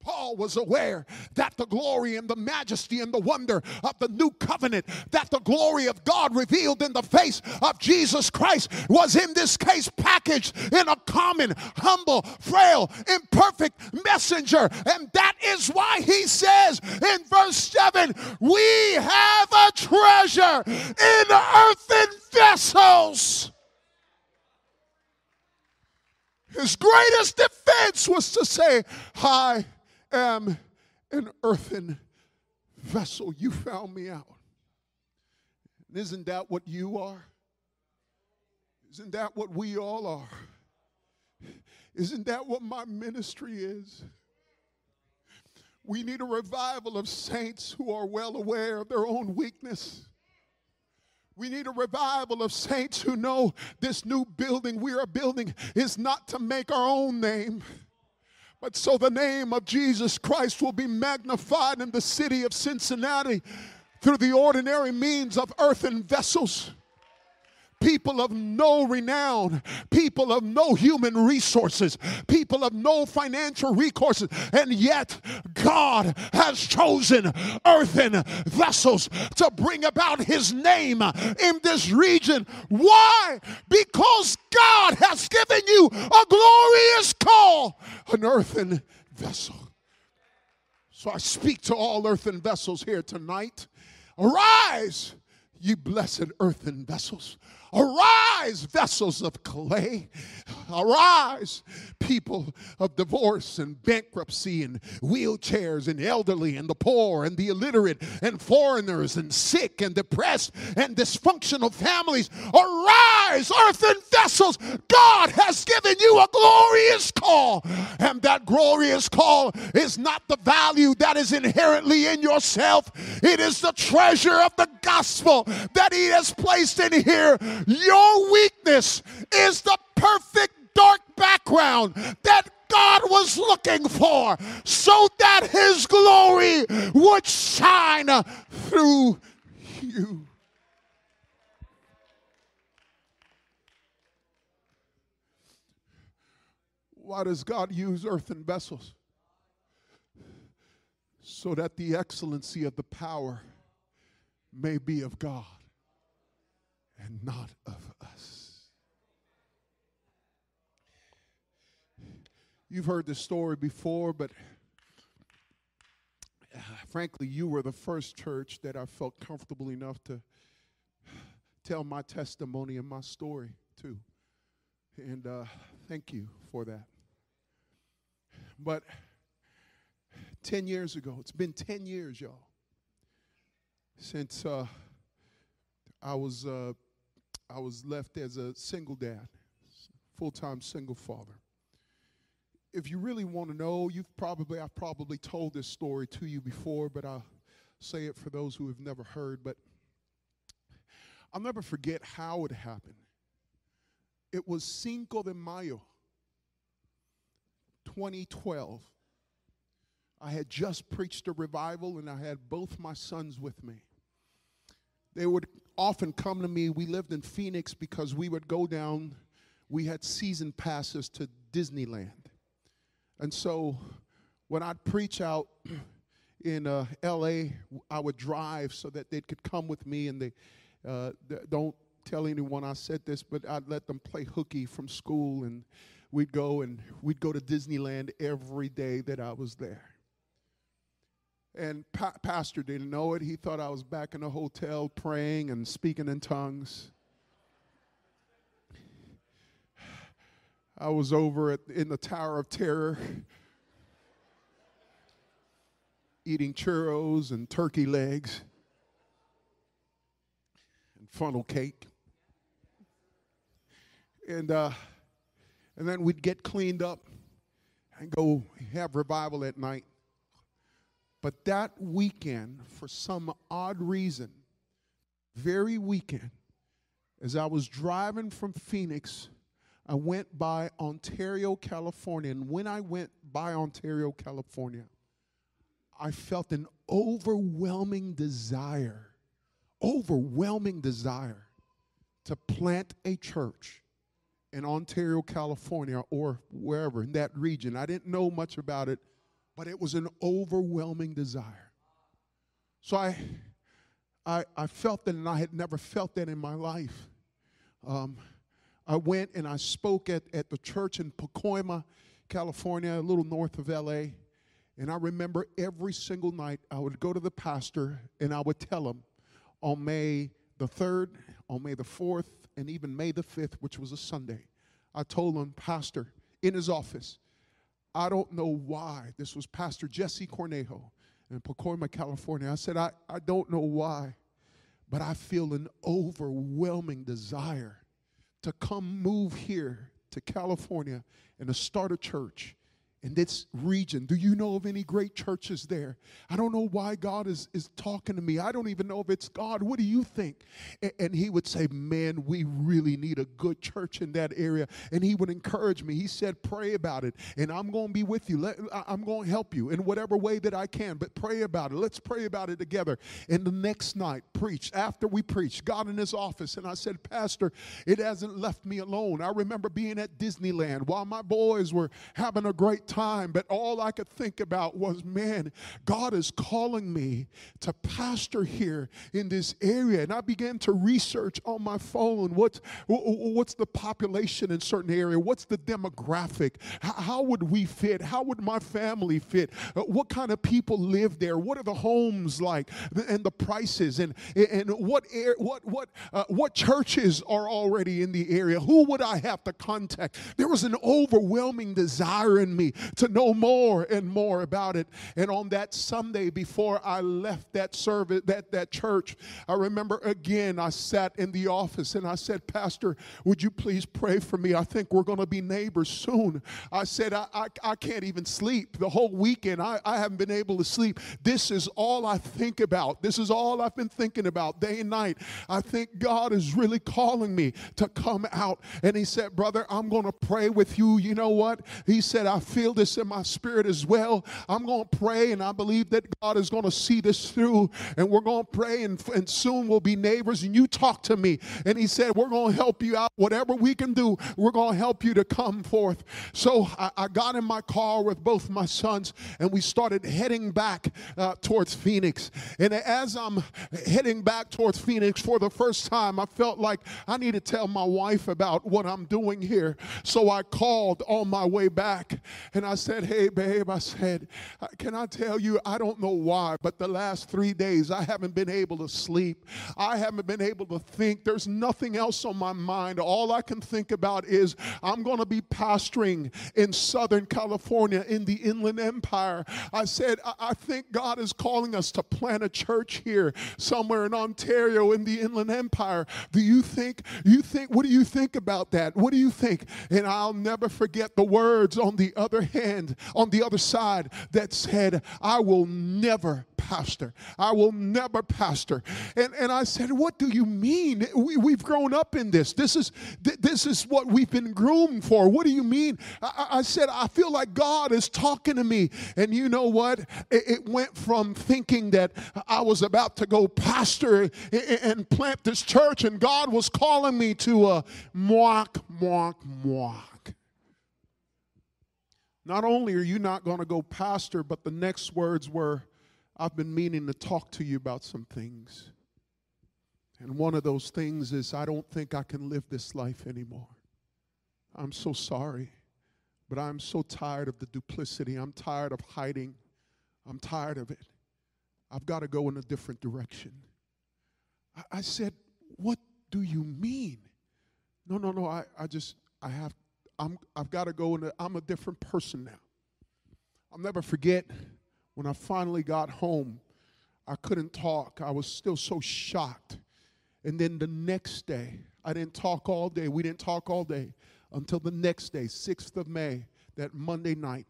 Paul was aware that the glory and the majesty and the wonder of the new covenant, that the glory of God revealed in the face of Jesus Christ was in this case packaged in a common, humble, frail, imperfect messenger. And that is why he says in verse 7 we have a treasure in earthen vessels. His greatest defense was to say, Hi am an earthen vessel. You found me out. And isn't that what you are? Isn't that what we all are? Isn't that what my ministry is? We need a revival of saints who are well aware of their own weakness. We need a revival of saints who know this new building we are building is not to make our own name but so the name of Jesus Christ will be magnified in the city of Cincinnati through the ordinary means of earthen vessels. People of no renown, people of no human resources, people of no financial recourses, and yet God has chosen earthen vessels to bring about his name in this region. Why? Because God has given you a glorious call, an earthen vessel. So I speak to all earthen vessels here tonight. Arise, ye blessed earthen vessels. Arise, vessels of clay. Arise, people of divorce and bankruptcy and wheelchairs and elderly and the poor and the illiterate and foreigners and sick and depressed and dysfunctional families. Arise, earthen vessels. God has given you a glorious call. And that glorious call is not the value that is inherently in yourself, it is the treasure of the gospel that He has placed in here your weakness is the perfect dark background that God was looking for so that his glory would shine through you. Why does God use earthen vessels? So that the excellency of the power may be of God and not of us. You've heard this story before, but uh, frankly, you were the first church that I felt comfortable enough to tell my testimony and my story to. And uh, thank you for that. But 10 years ago, it's been 10 years, y'all, since uh, I was uh, I was left as a single dad, full time single father. If you really want to know, you've probably, I've probably told this story to you before, but I'll say it for those who have never heard. But I'll never forget how it happened. It was Cinco de Mayo, 2012. I had just preached a revival and I had both my sons with me. They would often come to me. We lived in Phoenix because we would go down, we had season passes to Disneyland. And so when I'd preach out (clears throat) in uh, LA, I would drive so that they could come with me and they uh, don't tell anyone I said this, but I'd let them play hooky from school and we'd go and we'd go to Disneyland every day that I was there. And pa- pastor didn't know it. He thought I was back in a hotel praying and speaking in tongues. I was over at, in the Tower of Terror eating churros and turkey legs and funnel cake. And, uh, and then we'd get cleaned up and go have revival at night. But that weekend, for some odd reason, very weekend, as I was driving from Phoenix, I went by Ontario, California. And when I went by Ontario, California, I felt an overwhelming desire, overwhelming desire to plant a church in Ontario, California, or wherever in that region. I didn't know much about it but it was an overwhelming desire. So I, I, I felt that, and I had never felt that in my life. Um, I went and I spoke at, at the church in Pacoima, California, a little north of LA. And I remember every single night I would go to the pastor and I would tell him on May the 3rd, on May the 4th, and even May the 5th, which was a Sunday. I told him, Pastor, in his office, I don't know why. This was Pastor Jesse Cornejo in Pacoima, California. I said, I, I don't know why, but I feel an overwhelming desire to come move here to California and to start a church in this region. Do you know of any great churches there? I don't know why God is, is talking to me. I don't even know if it's God. What do you think? And, and he would say, Man, we really need a good church in that area. And he would encourage me. He said, Pray about it, and I'm going to be with you. Let, I'm going to help you in whatever way that I can, but pray about it. Let's pray about it together. And the next night, preached. After we preached, God in his office, and I said, Pastor, it hasn't left me alone. I remember being at Disneyland while my boys were having a great time, but all I could think about was, man, God is calling me to pastor here in this area. And I began to research on my phone what's, what's the population in certain area, what's the demographic, how would we fit, how would my family fit, uh, what kind of people live there, what are the homes like, and the prices, and, and what, what, what, uh, what churches are already in the area, who would I have to contact? There was an overwhelming desire in me to know more and more about it. And on that Sunday before I left that service, that, that church, I remember again I sat in the office and I said, Pastor, would you please pray for me? I think we're going to be neighbors soon. I said, I, I, I can't even sleep. The whole weekend, I, I haven't been able to sleep. This is all I think about. This is all I've been thinking about day and night. I think God is really calling me to come out. And he said, Brother, I'm going to pray with you. You know what? He said, I feel this in my spirit as well. I'm going to pray, and I believe that God is going to see this through. And we're going to pray, and, and soon we'll be neighbors. And you talk to me. And he said, We're going to help you out. Whatever we can do, we're going to help you to come forth. So I, I got in my car with both my sons, and we started heading back uh, towards Phoenix. And as I'm heading back towards Phoenix for the first time, I felt like I need to tell my wife about what I'm doing here. So I called on my way back and I said, Hey, babe, I said, Can I tell you, I don't know why, but the last three days I haven't been able to sleep. I haven't been able to think. There's nothing else on my mind. All I can think about is I'm going to be pastoring in Southern California in the Inland Empire. I said, I, I think God is calling us to plant a church here somewhere in Ontario in the Inland Empire. Do you think, you think, what do you think about that? What do you think? And I'll never forget the words on the other hand, on the other side that said, I will never pastor. I will never pastor. And, and I said, What do you mean? We, we've grown up in this. This is, this is what we've been groomed for. What do you mean? I, I said, I feel like God is talking to me. And you know what? It, it went from thinking that I was about to go pastor and plant this church, and God was calling me to a mock, mock, mock. Not only are you not going to go pastor, but the next words were, I've been meaning to talk to you about some things. And one of those things is, I don't think I can live this life anymore. I'm so sorry, but I'm so tired of the duplicity. I'm tired of hiding. I'm tired of it. I've got to go in a different direction. I, I said, What do you mean? No, no, no. I, I just, I have, I'm, I've got to go in. A, I'm a different person now. I'll never forget when I finally got home, I couldn't talk. I was still so shocked. And then the next day, I didn't talk all day. We didn't talk all day until the next day, 6th of May, that Monday night,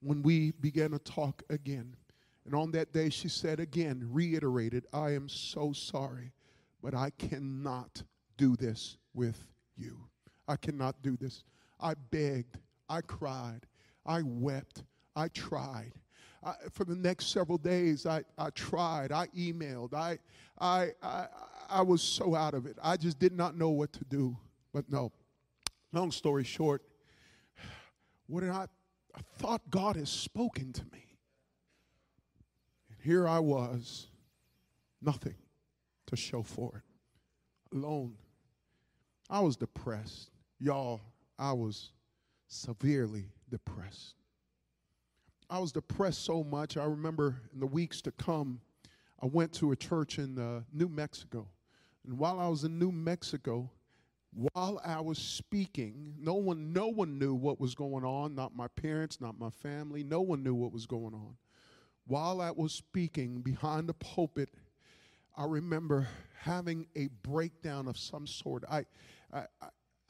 when we began to talk again. And on that day, she said again, reiterated, I am so sorry, but I cannot do this with you. I cannot do this. I begged, I cried, I wept, I tried. I, for the next several days, I, I tried, I emailed, I, I, I, I was so out of it. I just did not know what to do. But no, long story short, what did I, I thought God has spoken to me. And here I was, nothing to show for it, alone. I was depressed. Y'all, I was severely depressed. I was depressed so much. I remember in the weeks to come, I went to a church in uh, New Mexico. And while I was in New Mexico, while I was speaking, no one, no one knew what was going on, not my parents, not my family, no one knew what was going on. While I was speaking behind the pulpit, I remember having a breakdown of some sort. I, I,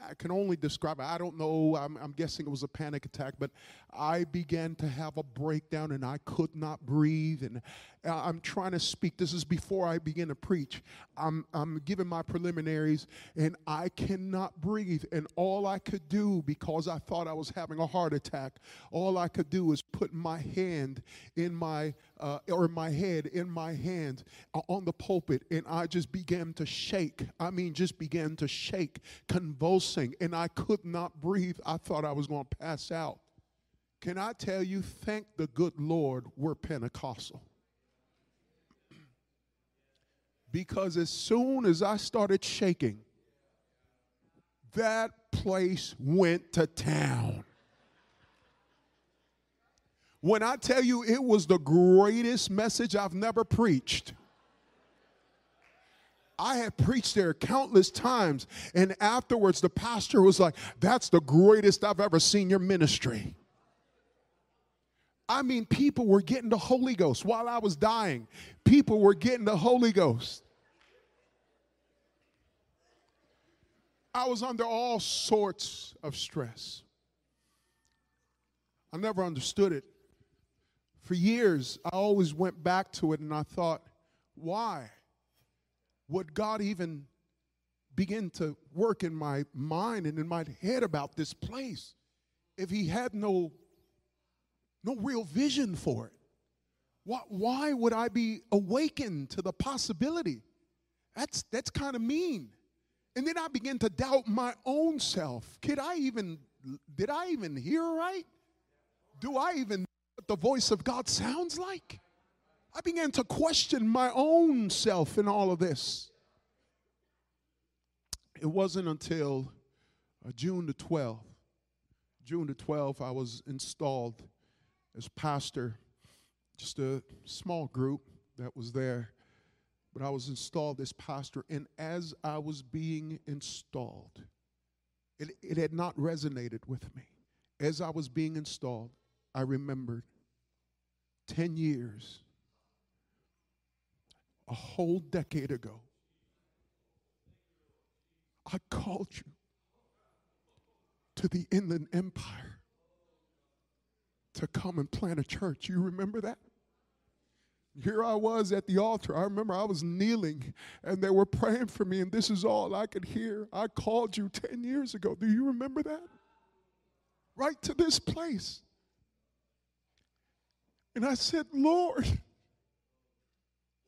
I can only describe it. I don't know. I'm, I'm, guessing it was a panic attack, but I began to have a breakdown and I could not breathe. And I'm trying to speak. This is before I begin to preach. I'm, I'm giving my preliminaries and I cannot breathe. And all I could do, because I thought I was having a heart attack, all I could do was put my hand in my, uh, or my head in my hand uh, on the pulpit. And I just began to shake. I mean, just began to shake, convulsing. And I could not breathe. I thought I was going to pass out. Can I tell you, thank the good Lord we're Pentecostal because as soon as I started shaking, that place went to town. When I tell you it was the greatest message I've never preached. I had preached there countless times, and afterwards the pastor was like, That's the greatest I've ever seen your ministry. I mean, people were getting the Holy Ghost while I was dying. People were getting the Holy Ghost. I was under all sorts of stress. I never understood it. For years, I always went back to it and I thought, why? Would God even begin to work in my mind and in my head about this place if He had no no real vision for it. Why, why would I be awakened to the possibility? That's, that's kind of mean. And then I begin to doubt my own self. Could I even, did I even hear right? Do I even know what the voice of God sounds like? I began to question my own self in all of this. It wasn't until uh, June the 12th, June the 12th, I was installed as pastor, just a small group that was there. But I was installed as pastor, and as I was being installed, it, it had not resonated with me. As I was being installed, I remembered 10 years, a whole decade ago, I called you to the Inland Empire to come and plant a church. You remember that? Here I was at the altar. I remember I was kneeling and they were praying for me, and this is all I could hear. I called you 10 years ago. Do you remember that? Right to this place. And I said, Lord,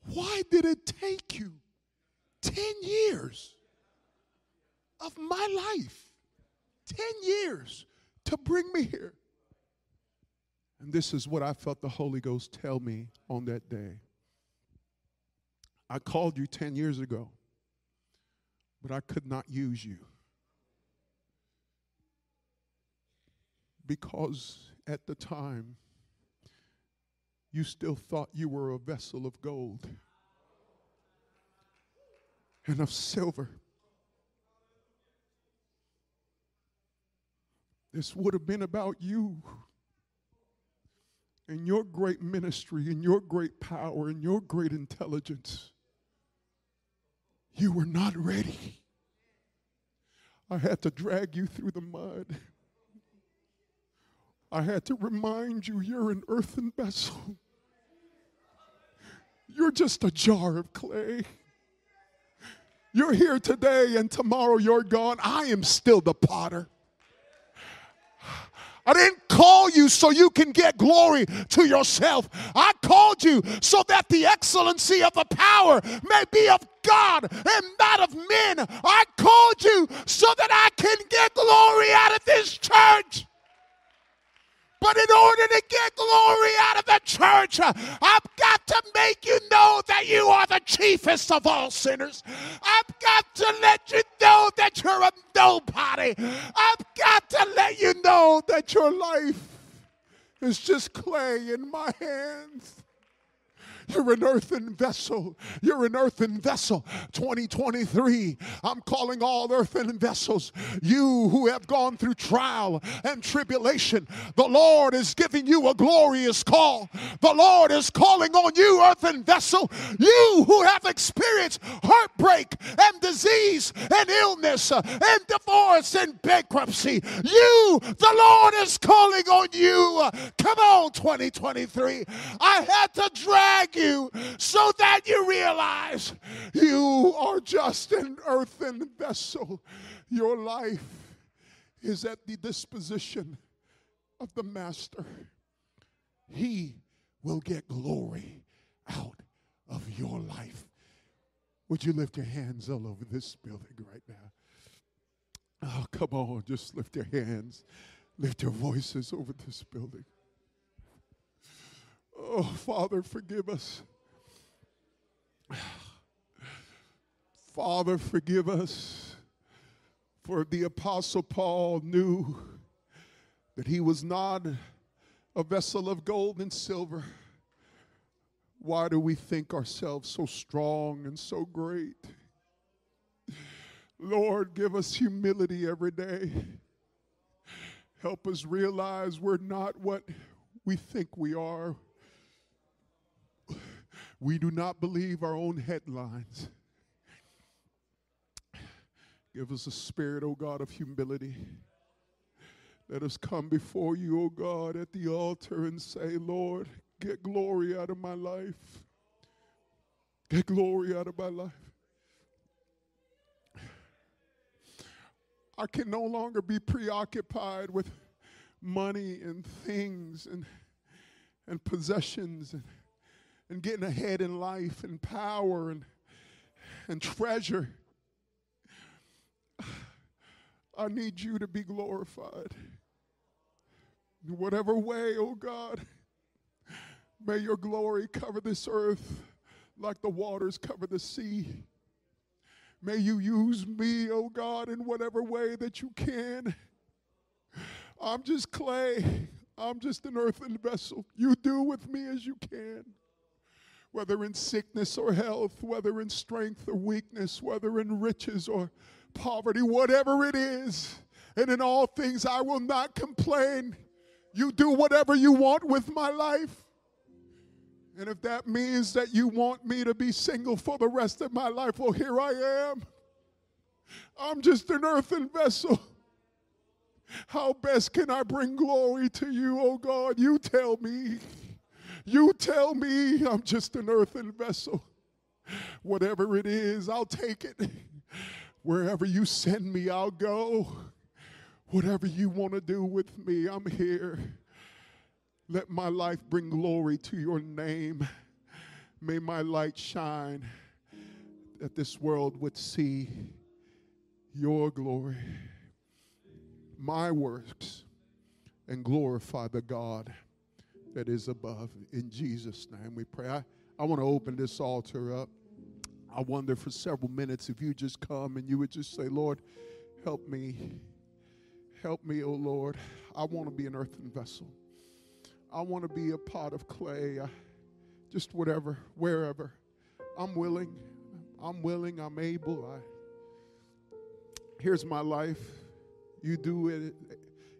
why did it take you 10 years of my life, 10 years to bring me here? And this is what I felt the Holy Ghost tell me on that day. I called you 10 years ago, but I could not use you. Because at the time, you still thought you were a vessel of gold and of silver. This would have been about you and your great ministry and your great power and your great intelligence, you were not ready. I had to drag you through the mud. I had to remind you you're an earthen vessel. You're just a jar of clay. You're here today and tomorrow you're gone. I am still the potter. I didn't call you so you can get glory to yourself. I called you so that the excellency of the power may be of God and not of men. I called you so that I can get glory out of this church. But in order to get glory out of the church, I've got to make you know that you are the chiefest of all sinners. I've got to let you know that you're a nobody. I've got to let you know that your life is just clay in my hands. You're an earthen vessel. You're an earthen vessel. 2023, I'm calling all earthen vessels. You who have gone through trial and tribulation, the Lord is giving you a glorious call. The Lord is calling on you, earthen vessel. You who have experienced heartbreak and disease and illness uh, and divorce and bankruptcy. You, the Lord is calling on you. Come on, 2023. I had to drag you so that you realize you are just an earthen vessel. Your life is at the disposition of the Master. He will get glory out of your life. Would you lift your hands all over this building right now? Oh, come on, just lift your hands, lift your voices over this building. Oh, Father, forgive us. Father, forgive us. For the Apostle Paul knew that he was not a vessel of gold and silver. Why do we think ourselves so strong and so great? Lord, give us humility every day. Help us realize we're not what we think we are. We do not believe our own headlines. Give us a spirit, O oh God, of humility. Let us come before you, O oh God, at the altar and say, Lord, get glory out of my life. Get glory out of my life. I can no longer be preoccupied with money and things and, and possessions and, and getting ahead in life and power and, and treasure. I need you to be glorified. In whatever way, oh God, may your glory cover this earth like the waters cover the sea. May you use me, oh God, in whatever way that you can. I'm just clay. I'm just an earthen vessel. You do with me as you can. Whether in sickness or health, whether in strength or weakness, whether in riches or poverty, whatever it is. And in all things, I will not complain. You do whatever you want with my life. And if that means that you want me to be single for the rest of my life, well, here I am. I'm just an earthen vessel. How best can I bring glory to you, oh God? You tell me. You tell me I'm just an earthen vessel. Whatever it is, I'll take it. Wherever you send me, I'll go. Whatever you want to do with me, I'm here. Let my life bring glory to your name. May my light shine that this world would see your glory, my works, and glorify the God that is above. In Jesus' name we pray. I, I want to open this altar up. I wonder for several minutes if you just come and you would just say, Lord, help me. Help me, oh Lord. I want to be an earthen vessel. I want to be a pot of clay, uh, just whatever, wherever. I'm willing. I'm willing. I'm able. I, here's my life. You do it.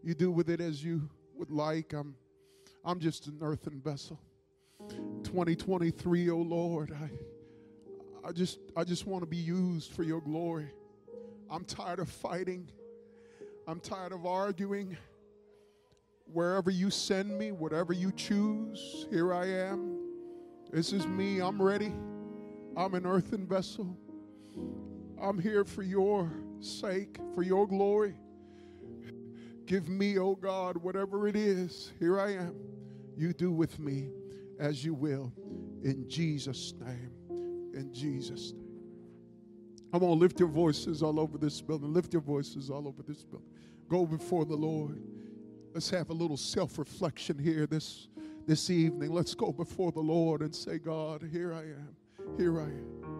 You do with it as you would like. I'm, I'm just an earthen vessel. 2023, oh Lord, I, I just, I just want to be used for Your glory. I'm tired of fighting. I'm tired of arguing wherever you send me, whatever you choose, here I am. This is me. I'm ready. I'm an earthen vessel. I'm here for your sake, for your glory. Give me, oh God, whatever it is. Here I am. You do with me as you will. In Jesus' name. In Jesus' name. I'm going to lift your voices all over this building. Lift your voices all over this building. Go before the Lord. Let's have a little self reflection here this, this evening. Let's go before the Lord and say, God, here I am. Here I am.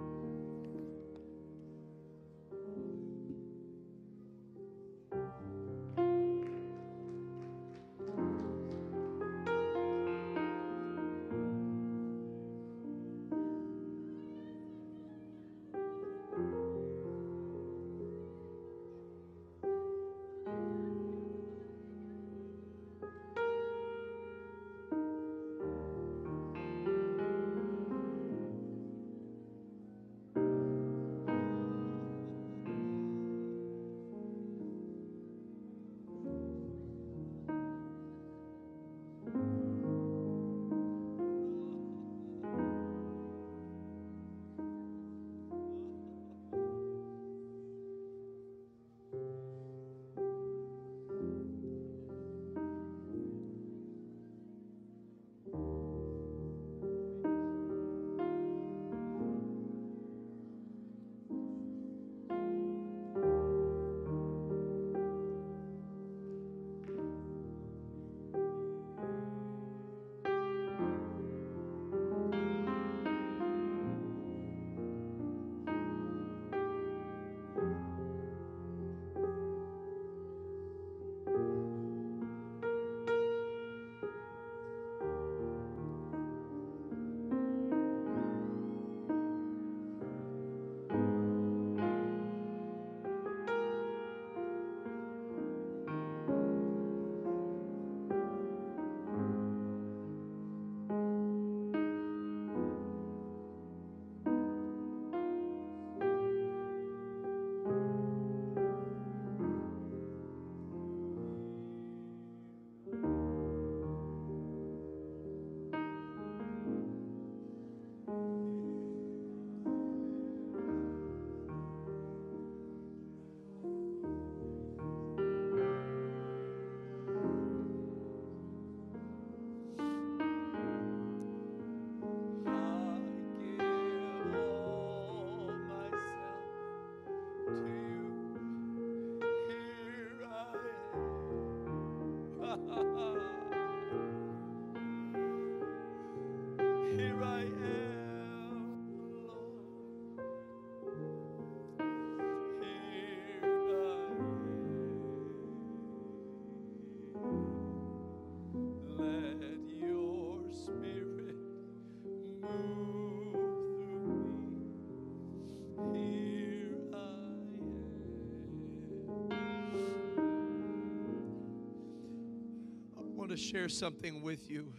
To share something with you.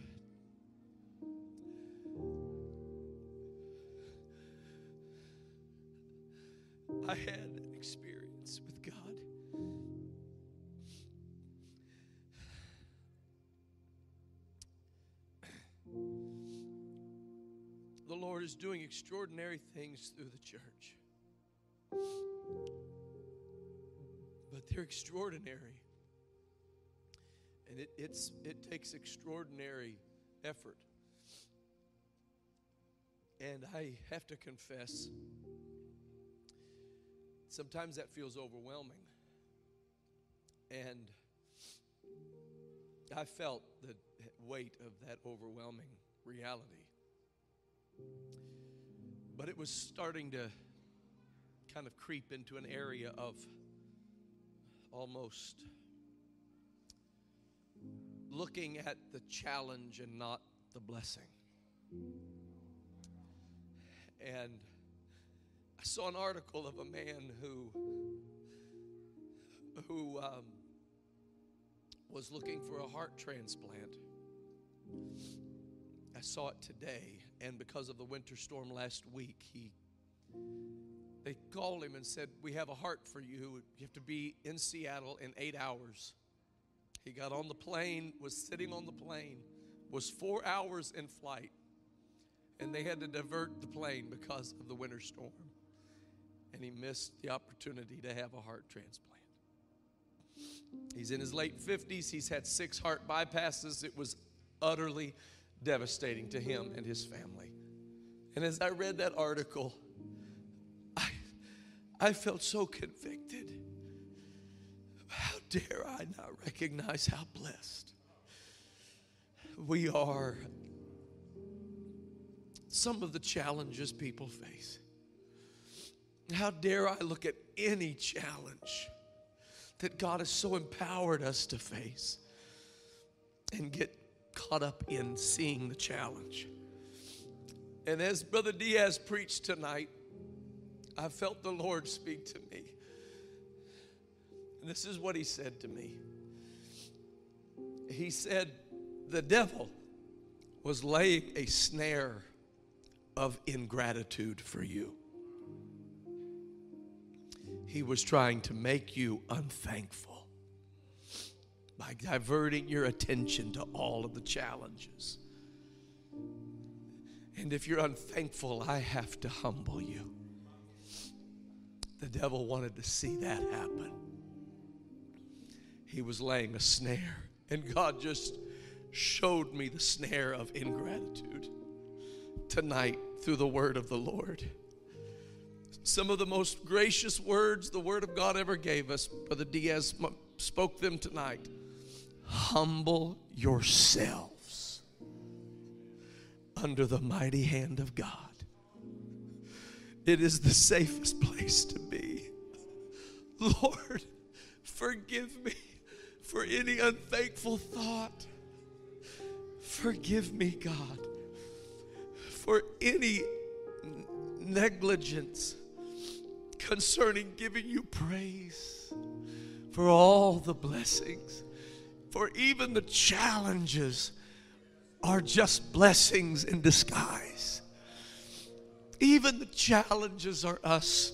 I had an experience with God. The Lord is doing extraordinary things through the church. But they're extraordinary. It's, it takes extraordinary effort. And I have to confess, sometimes that feels overwhelming. And I felt the weight of that overwhelming reality. But it was starting to kind of creep into an area of almost looking at the challenge and not the blessing. And I saw an article of a man who who um, was looking for a heart transplant. I saw it today, and because of the winter storm last week, he they called him and said, "We have a heart for you. You have to be in Seattle in eight hours." He got on the plane, was sitting on the plane, was four hours in flight, and they had to divert the plane because of the winter storm. And he missed the opportunity to have a heart transplant. He's in his late 50s, he's had six heart bypasses. It was utterly devastating to him and his family. And as I read that article, I, I felt so convicted. Dare I not recognize how blessed we are? Some of the challenges people face. How dare I look at any challenge that God has so empowered us to face and get caught up in seeing the challenge. And as Brother Diaz preached tonight, I felt the Lord speak to me. And this is what he said to me. He said, The devil was laying a snare of ingratitude for you. He was trying to make you unthankful by diverting your attention to all of the challenges. And if you're unthankful, I have to humble you. The devil wanted to see that happen. He was laying a snare, and God just showed me the snare of ingratitude tonight through the word of the Lord. Some of the most gracious words the word of God ever gave us, Brother Diaz spoke them tonight. Humble yourselves under the mighty hand of God. It is the safest place to be. (laughs) Lord, forgive me for any unthankful thought. Forgive me, God, for any negligence concerning giving you praise for all the blessings, for even the challenges are just blessings in disguise. Even the challenges are us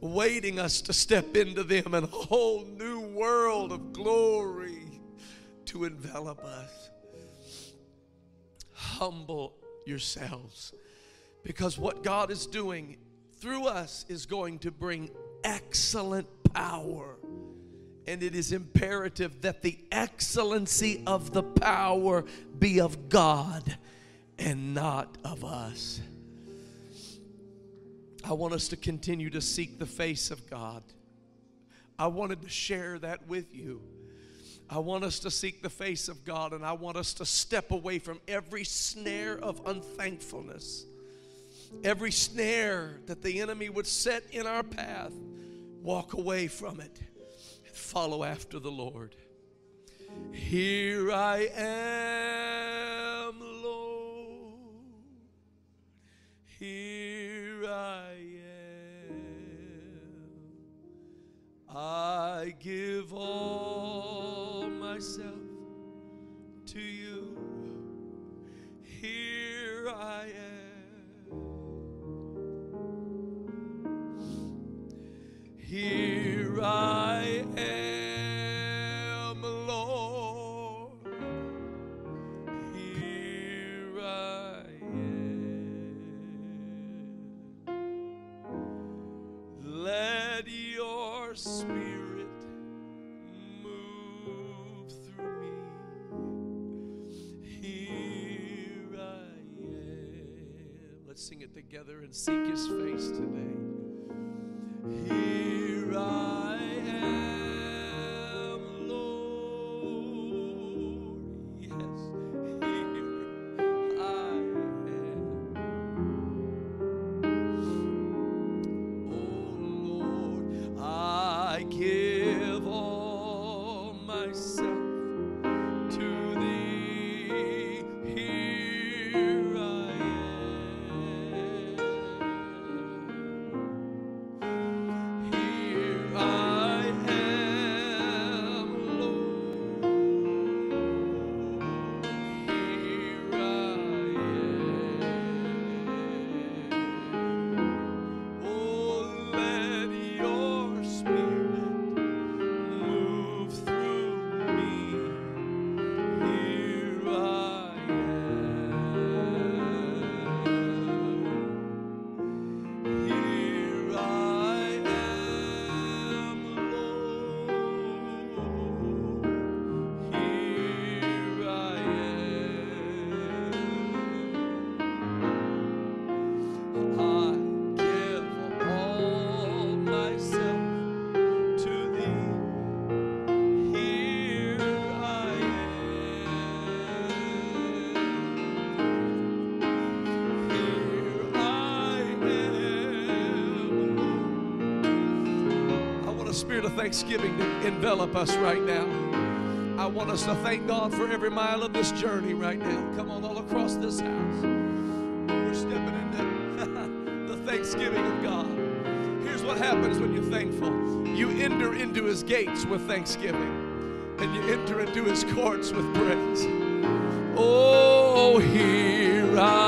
waiting us to step into them and a whole new world of glory to envelop us. Humble yourselves because what God is doing through us is going to bring excellent power. And it is imperative that the excellency of the power be of God and not of us. I want us to continue to seek the face of God. I wanted to share that with you. I want us to seek the face of God and I want us to step away from every snare of unthankfulness, every snare that the enemy would set in our path. Walk away from it and follow after the Lord. Here I am, Lord. Here I am. I give all myself to you. Here I am. Here I am. Sing it together and seek his face today. Here I of thanksgiving to envelop us right now. I want us to thank God for every mile of this journey right now. Come on, all across this house. We're stepping into (laughs) the thanksgiving of God. Here's what happens when you're thankful you enter into his gates with thanksgiving, and you enter into his courts with praise. Oh, here I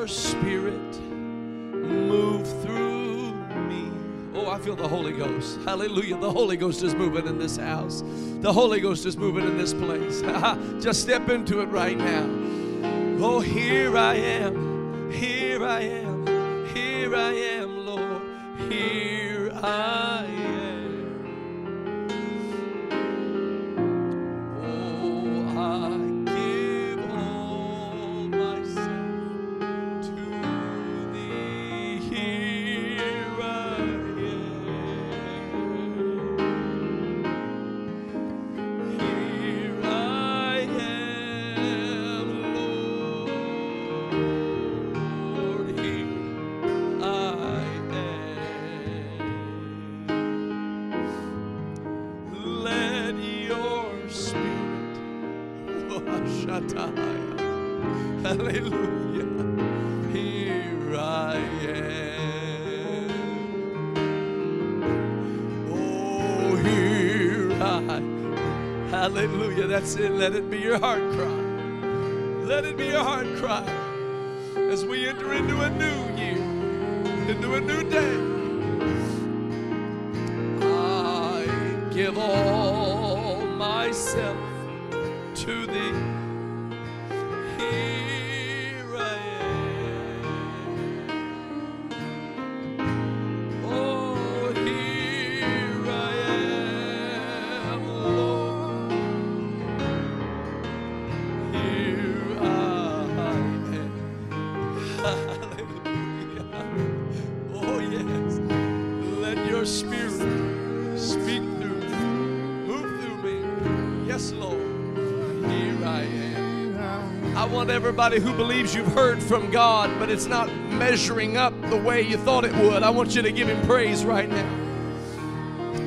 your spirit move through me. Oh, I feel the Holy Ghost. Hallelujah. The Holy Ghost is moving in this house. The Holy Ghost is moving in this place. (laughs) Just step into it right now. Oh, here I am. Here I am. Let it be your heart everybody who believes you've heard from God, but it's not measuring up the way you thought it would. I want you to give Him praise right now.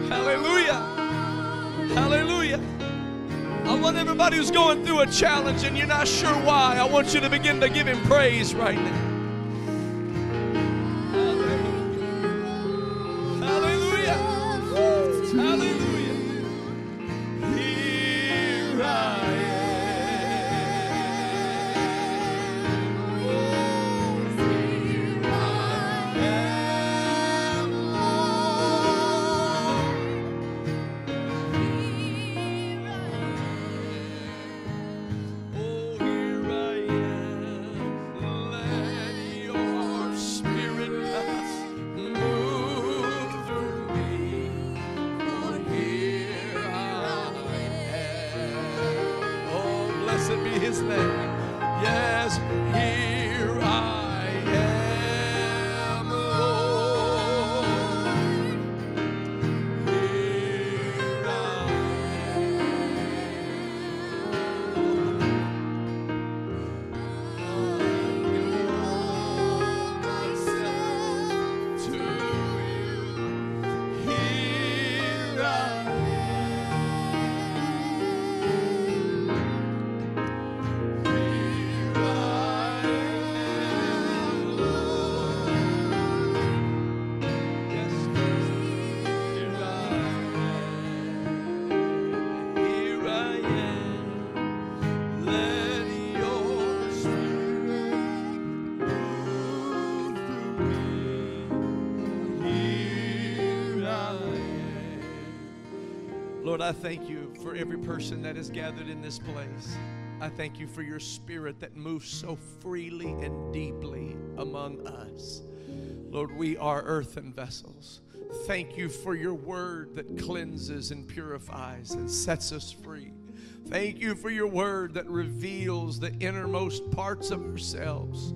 Hallelujah. Hallelujah. I want everybody who's going through a challenge and you're not sure why, I want you to begin to give Him praise right now. I thank you for every person that is gathered in this place. I thank you for your spirit that moves so freely and deeply among us. Lord, we are earthen vessels. Thank you for your word that cleanses and purifies and sets us free. Thank you for your word that reveals the innermost parts of ourselves,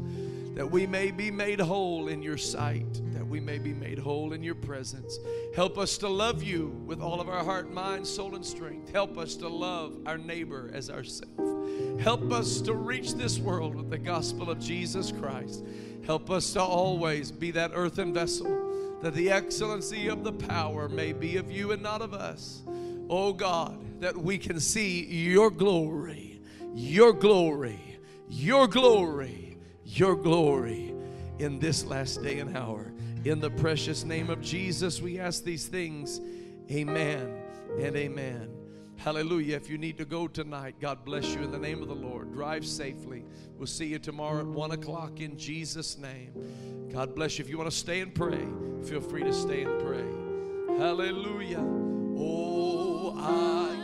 that we may be made whole in your sight, that we may be made whole in your presence. Help us to love you with all of our heart, mind, soul, and strength. Help us to love our neighbor as ourselves. Help us to reach this world with the gospel of Jesus Christ. Help us to always be that earthen vessel, that the excellency of the power may be of you and not of us. Oh God, that we can see your glory, your glory, your glory, your glory in this last day and hour. In the precious name of Jesus, we ask these things. Amen and amen. Hallelujah. If you need to go tonight, God bless you in the name of the Lord. Drive safely. We'll see you tomorrow at 1 o'clock in Jesus' name. God bless you. If you want to stay and pray, feel free to stay and pray. Hallelujah. Oh, I